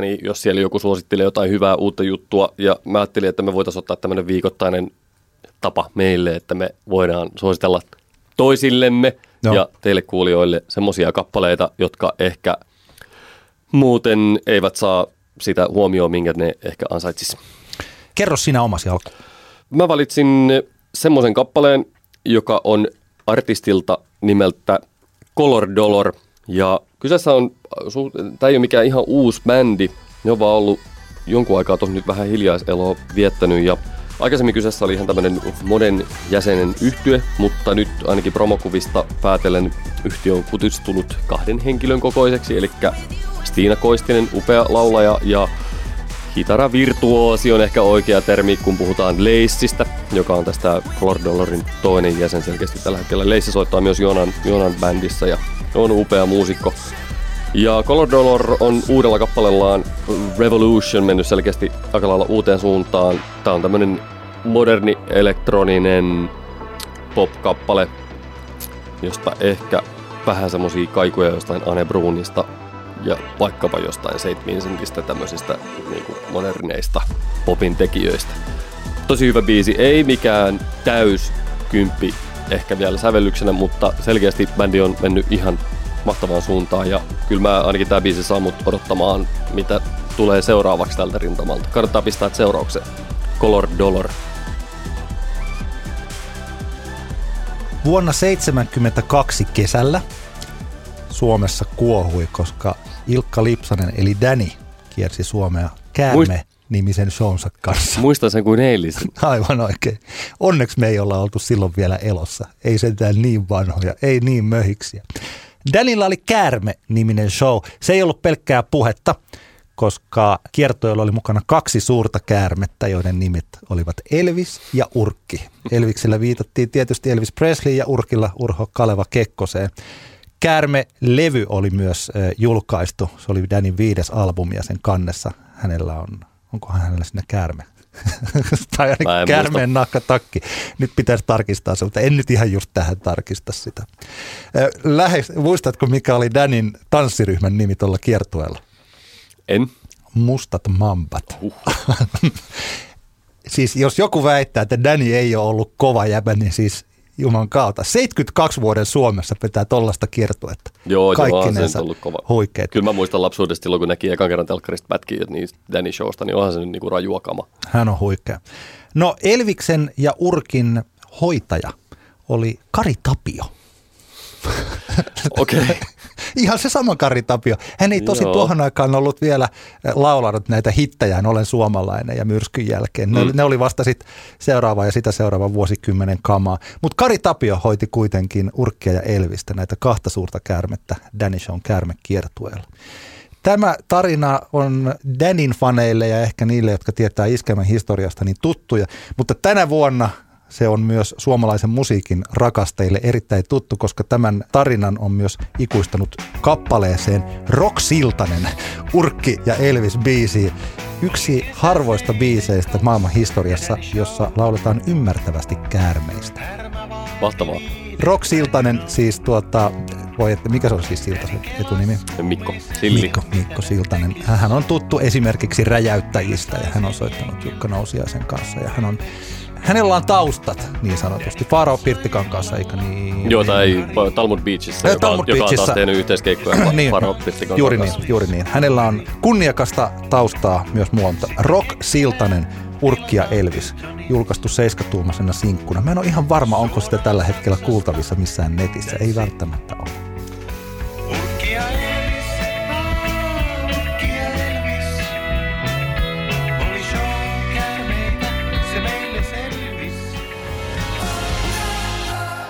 [SPEAKER 3] niin jos siellä joku suosittelee jotain hyvää uutta juttua, ja mä ajattelin, että me voitaisiin ottaa tämmöinen viikoittainen tapa meille, että me voidaan suositella toisillemme no. ja teille kuulijoille semmoisia kappaleita, jotka ehkä muuten eivät saa sitä huomioon, minkä ne ehkä ansaitsis.
[SPEAKER 2] Kerro sinä omasi alku.
[SPEAKER 3] Mä valitsin semmoisen kappaleen, joka on artistilta nimeltä Color Dollar. Ja kyseessä on, tämä ei ole mikään ihan uusi bändi, ne on vaan ollut jonkun aikaa tuossa nyt vähän hiljaiseloa viettänyt ja Aikaisemmin kyseessä oli ihan tämmöinen monen jäsenen yhtye, mutta nyt ainakin promokuvista päätellen yhtiö on kutistunut kahden henkilön kokoiseksi, eli Stiina Koistinen, upea laulaja ja Hitara-virtuoosi on ehkä oikea termi, kun puhutaan Leissistä, joka on tästä Color Dollarin toinen jäsen selkeästi tällä hetkellä. Leissi soittaa myös Jonan, Jonan bändissä ja on upea muusikko. Ja Color Dollar on uudella kappaleellaan Revolution mennyt selkeästi aika lailla uuteen suuntaan. Tää on tämmönen moderni elektroninen pop-kappale, josta ehkä vähän semmosia kaikuja jostain Anne Brunista ja vaikkapa jostain St. Vincentistä tämmöisistä niin moderneista popin tekijöistä. Tosi hyvä biisi, ei mikään täys kymppi ehkä vielä sävellyksenä, mutta selkeästi bändi on mennyt ihan mahtavaan suuntaan ja kyllä mä ainakin tämä biisi saa mut odottamaan, mitä tulee seuraavaksi tältä rintamalta. Kannattaa pistää seuraukseen. Color Dollar.
[SPEAKER 2] Vuonna 1972 kesällä Suomessa kuohui, koska Ilkka Lipsanen eli Danny kiersi Suomea käärme nimisen shownsa kanssa.
[SPEAKER 3] Muistan sen kuin eilisen. (laughs)
[SPEAKER 2] Aivan oikein. Onneksi me ei olla oltu silloin vielä elossa. Ei sentään niin vanhoja, ei niin möhiksiä. Danilla oli Käärme-niminen show. Se ei ollut pelkkää puhetta, koska kiertoilla oli mukana kaksi suurta käärmettä, joiden nimet olivat Elvis ja Urkki. Elviksellä viitattiin tietysti Elvis Presley ja Urkilla Urho Kaleva Kekkoseen. Käärme-levy oli myös julkaistu. Se oli Danin viides albumi ja sen kannessa hänellä on, onkohan hänellä sinne käärme? (laughs) tai ainakin käärmeen nakkatakki. Nyt pitäisi tarkistaa se, mutta en nyt ihan just tähän tarkista sitä. Lähes, muistatko, mikä oli Danin tanssiryhmän nimi tuolla kiertueella?
[SPEAKER 3] En.
[SPEAKER 2] Mustat mambat. Uh. (laughs) siis jos joku väittää, että Danny ei ole ollut kova jäbä, niin siis Juman kautta. 72 vuoden Suomessa pitää tollasta kiertuetta.
[SPEAKER 3] Joo, joo, se on ollut kova.
[SPEAKER 2] Huikeet.
[SPEAKER 3] Kyllä mä muistan lapsuudesta silloin, kun näki ekan kerran telkkarista pätkiä niin Danny Showsta, niin onhan se nyt niinku rajua kama.
[SPEAKER 2] Hän on huikea. No Elviksen ja Urkin hoitaja oli Kari Tapio.
[SPEAKER 3] Okei. Okay.
[SPEAKER 2] Ihan se sama Kari Tapio. Hän ei tosi tuohon aikaan ollut vielä eh, laulanut näitä hittejään Olen suomalainen ja myrskyn jälkeen. Ne, mm. ne oli vasta sit seuraava ja sitä seuraava vuosikymmenen kamaa. Mutta Kari Tapio hoiti kuitenkin Urkkia ja Elvistä, näitä kahta suurta käärmettä Danish on kiertueella. Tämä tarina on Danin faneille ja ehkä niille, jotka tietää Iskemän historiasta, niin tuttuja. Mutta tänä vuonna se on myös suomalaisen musiikin rakastajille erittäin tuttu, koska tämän tarinan on myös ikuistanut kappaleeseen Rock Siltanen, Urkki ja Elvis biisi. Yksi harvoista biiseistä maailman historiassa, jossa lauletaan ymmärtävästi käärmeistä.
[SPEAKER 3] Mahtavaa.
[SPEAKER 2] Rock Siltanen siis tuota, voi että mikä se on siis Siltasen etunimi?
[SPEAKER 3] Mikko Silli.
[SPEAKER 2] Mikko, Mikko Siltanen. Hän on tuttu esimerkiksi räjäyttäjistä ja hän on soittanut Jukka Nousiaisen kanssa ja hän on hänellä on taustat niin sanotusti. Faro Pirttikankaassa, eikö niin?
[SPEAKER 3] Joo, tai Talmud Beachissä, joka, Talmud joka on taas tehnyt yhteiskeikkoja (clears throat) niin, Faro Pirttikankaan
[SPEAKER 2] juuri niin, juuri niin. Hänellä on kunniakasta taustaa myös muualta. Rock Siltanen, Urkkia Elvis, julkaistu seiskatuumaisena sinkkuna. Mä en ole ihan varma, onko sitä tällä hetkellä kuultavissa missään netissä. Ei välttämättä ole.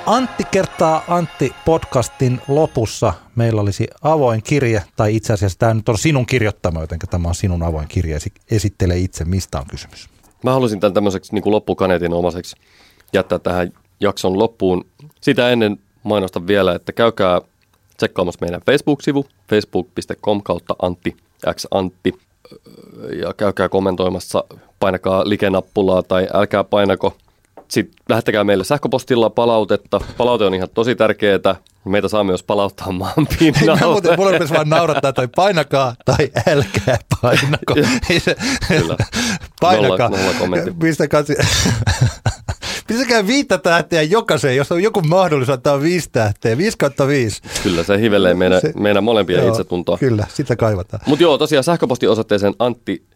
[SPEAKER 2] Antti kertaa Antti podcastin lopussa. Meillä olisi avoin kirje, tai itse asiassa tämä nyt on sinun kirjoittama, joten tämä on sinun avoin kirje. Esittele itse, mistä on kysymys.
[SPEAKER 3] Mä halusin tämän tämmöiseksi niin loppukaneetin omaseksi jättää tähän jakson loppuun. Sitä ennen mainostan vielä, että käykää tsekkaamassa meidän Facebook-sivu facebook.com kautta Antti X Antti ja käykää kommentoimassa, painakaa like-nappulaa tai älkää painako Sitten lähettäkää meille sähköpostilla palautetta. Palaute on ihan tosi tärkeää. Meitä saa myös palauttaa maan (laughs)
[SPEAKER 2] Mä
[SPEAKER 3] pinnalle.
[SPEAKER 2] muuten, mulla rupesi vaan naurattaa, tai painakaa tai älkää painako.
[SPEAKER 3] Kyllä. (laughs)
[SPEAKER 2] Painakaa.
[SPEAKER 3] Nolla- nolla kommentti.
[SPEAKER 2] Pistäkää, (laughs) pistäkää viittä tähteä jokaiseen, jos on joku mahdollisuus antaa viisi tähteä. Viisi kautta viisi.
[SPEAKER 3] Kyllä, se hivelee meidän,
[SPEAKER 2] Se-
[SPEAKER 3] meidän molempien
[SPEAKER 2] Joo,
[SPEAKER 3] itsetuntoa.
[SPEAKER 2] Kyllä, sitä kaivataan.
[SPEAKER 3] Mutta joo, tosiaan sähköpostiosoitteeseen antti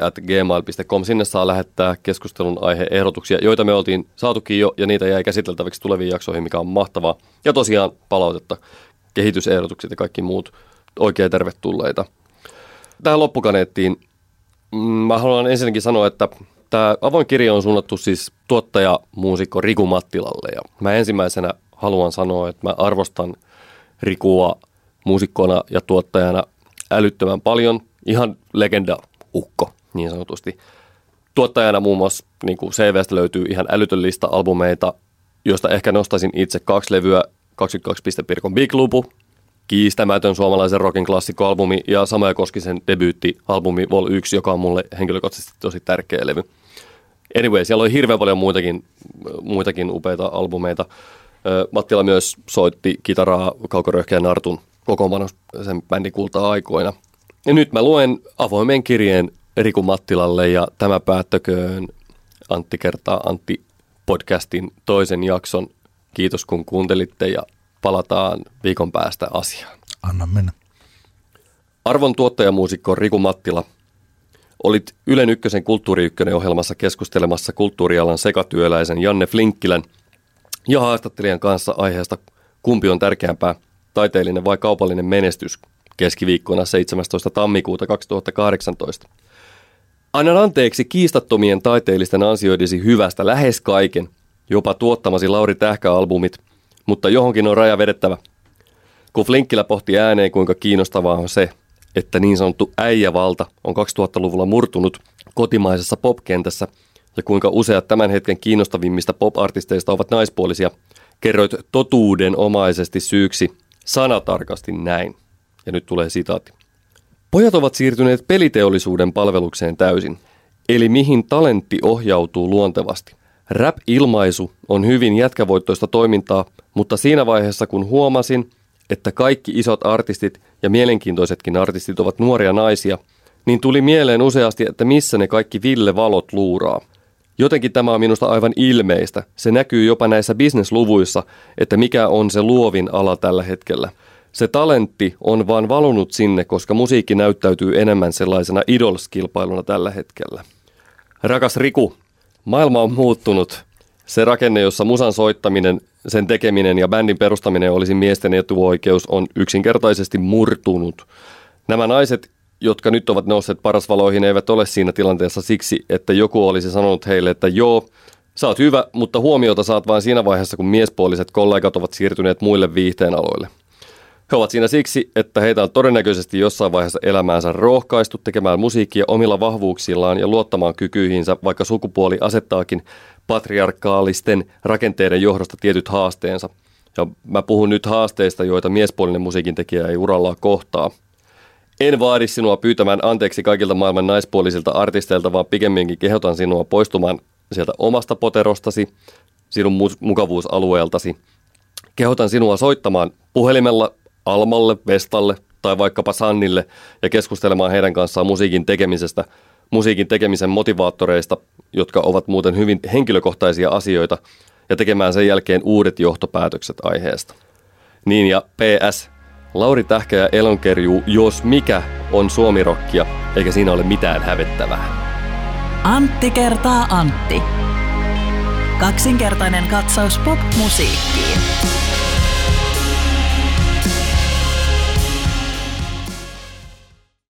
[SPEAKER 3] at gmail.com. Sinne saa lähettää keskustelun aiheehdotuksia, joita me oltiin saatukin jo, ja niitä jäi käsiteltäviksi tuleviin jaksoihin, mikä on mahtavaa. Ja tosiaan palautetta, kehitysehdotukset ja kaikki muut oikein tervetulleita. Tähän loppukaneettiin mm, mä haluan ensinnäkin sanoa, että tämä avoin kirja on suunnattu siis tuottaja, muusikko Riku Mattilalle. Ja mä ensimmäisenä haluan sanoa, että mä arvostan Rikua muusikkona ja tuottajana älyttömän paljon. Ihan legenda ukko niin sanotusti. Tuottajana muun muassa niin kuin CVstä löytyy ihan älytön lista albumeita, joista ehkä nostaisin itse kaksi levyä, 22 piste Pirkon Big Lupu, kiistämätön suomalaisen rockin klassikkoalbumi ja Samoja Koskisen debyyttialbumi Vol 1, joka on mulle henkilökohtaisesti tosi tärkeä levy. Anyway, siellä oli hirveän paljon muitakin, muitakin upeita albumeita. Mattila myös soitti kitaraa Kaukoröhkeä Nartun kokoonpano sen bändin kultaa aikoina. Ja nyt mä luen avoimen kirjeen Riku Mattilalle ja tämä päättäköön Antti kertaa Antti podcastin toisen jakson. Kiitos kun kuuntelitte ja palataan viikon päästä asiaan.
[SPEAKER 2] Anna mennä.
[SPEAKER 3] Arvon tuottajamuusikko Riku Mattila, olit Ylen Ykkösen Kulttuuri Ykkönen ohjelmassa keskustelemassa kulttuurialan sekatyöläisen Janne Flinkkilän ja haastattelijan kanssa aiheesta Kumpi on tärkeämpää, taiteellinen vai kaupallinen menestys keskiviikkona 17. tammikuuta 2018. Annan anteeksi kiistattomien taiteellisten ansioidesi hyvästä lähes kaiken, jopa tuottamasi Lauri Tähkä-albumit, mutta johonkin on raja vedettävä. Kun Flinkkilä pohti ääneen, kuinka kiinnostavaa on se, että niin sanottu äijävalta on 2000-luvulla murtunut kotimaisessa popkentässä ja kuinka useat tämän hetken kiinnostavimmista pop-artisteista ovat naispuolisia, kerroit totuudenomaisesti syyksi sanatarkasti näin. Ja nyt tulee sitaatti. Pojat ovat siirtyneet peliteollisuuden palvelukseen täysin, eli mihin talentti ohjautuu luontevasti. Rap-ilmaisu on hyvin jätkävoittoista toimintaa, mutta siinä vaiheessa kun huomasin, että kaikki isot artistit ja mielenkiintoisetkin artistit ovat nuoria naisia, niin tuli mieleen useasti, että missä ne kaikki Ville Valot luuraa. Jotenkin tämä on minusta aivan ilmeistä. Se näkyy jopa näissä bisnesluvuissa, että mikä on se luovin ala tällä hetkellä. Se talentti on vaan valunut sinne, koska musiikki näyttäytyy enemmän sellaisena idolskilpailuna tällä hetkellä. Rakas Riku, maailma on muuttunut. Se rakenne, jossa musan soittaminen, sen tekeminen ja bändin perustaminen olisi miesten etuoikeus, on yksinkertaisesti murtunut. Nämä naiset, jotka nyt ovat nousseet parasvaloihin, eivät ole siinä tilanteessa siksi, että joku olisi sanonut heille, että joo, sä oot hyvä, mutta huomiota saat vain siinä vaiheessa, kun miespuoliset kollegat ovat siirtyneet muille viihteen aloille. He ovat siinä siksi, että heitä on todennäköisesti jossain vaiheessa elämäänsä rohkaistu tekemään musiikkia omilla vahvuuksillaan ja luottamaan kykyihinsä, vaikka sukupuoli asettaakin patriarkaalisten rakenteiden johdosta tietyt haasteensa. Ja mä puhun nyt haasteista, joita miespuolinen musiikin tekijä ei urallaan kohtaa. En vaadi sinua pyytämään anteeksi kaikilta maailman naispuolisilta artisteilta, vaan pikemminkin kehotan sinua poistumaan sieltä omasta poterostasi, sinun mu- mukavuusalueeltasi. Kehotan sinua soittamaan puhelimella Almalle, Vestalle tai vaikkapa Sannille ja keskustelemaan heidän kanssaan musiikin tekemisestä, musiikin tekemisen motivaattoreista, jotka ovat muuten hyvin henkilökohtaisia asioita, ja tekemään sen jälkeen uudet johtopäätökset aiheesta. Niin ja PS, Lauri Tähkä ja Elonkerjuu, jos mikä, on suomirokkia, eikä siinä ole mitään hävettävää.
[SPEAKER 1] Antti kertaa Antti. Kaksinkertainen katsaus pop-musiikkiin.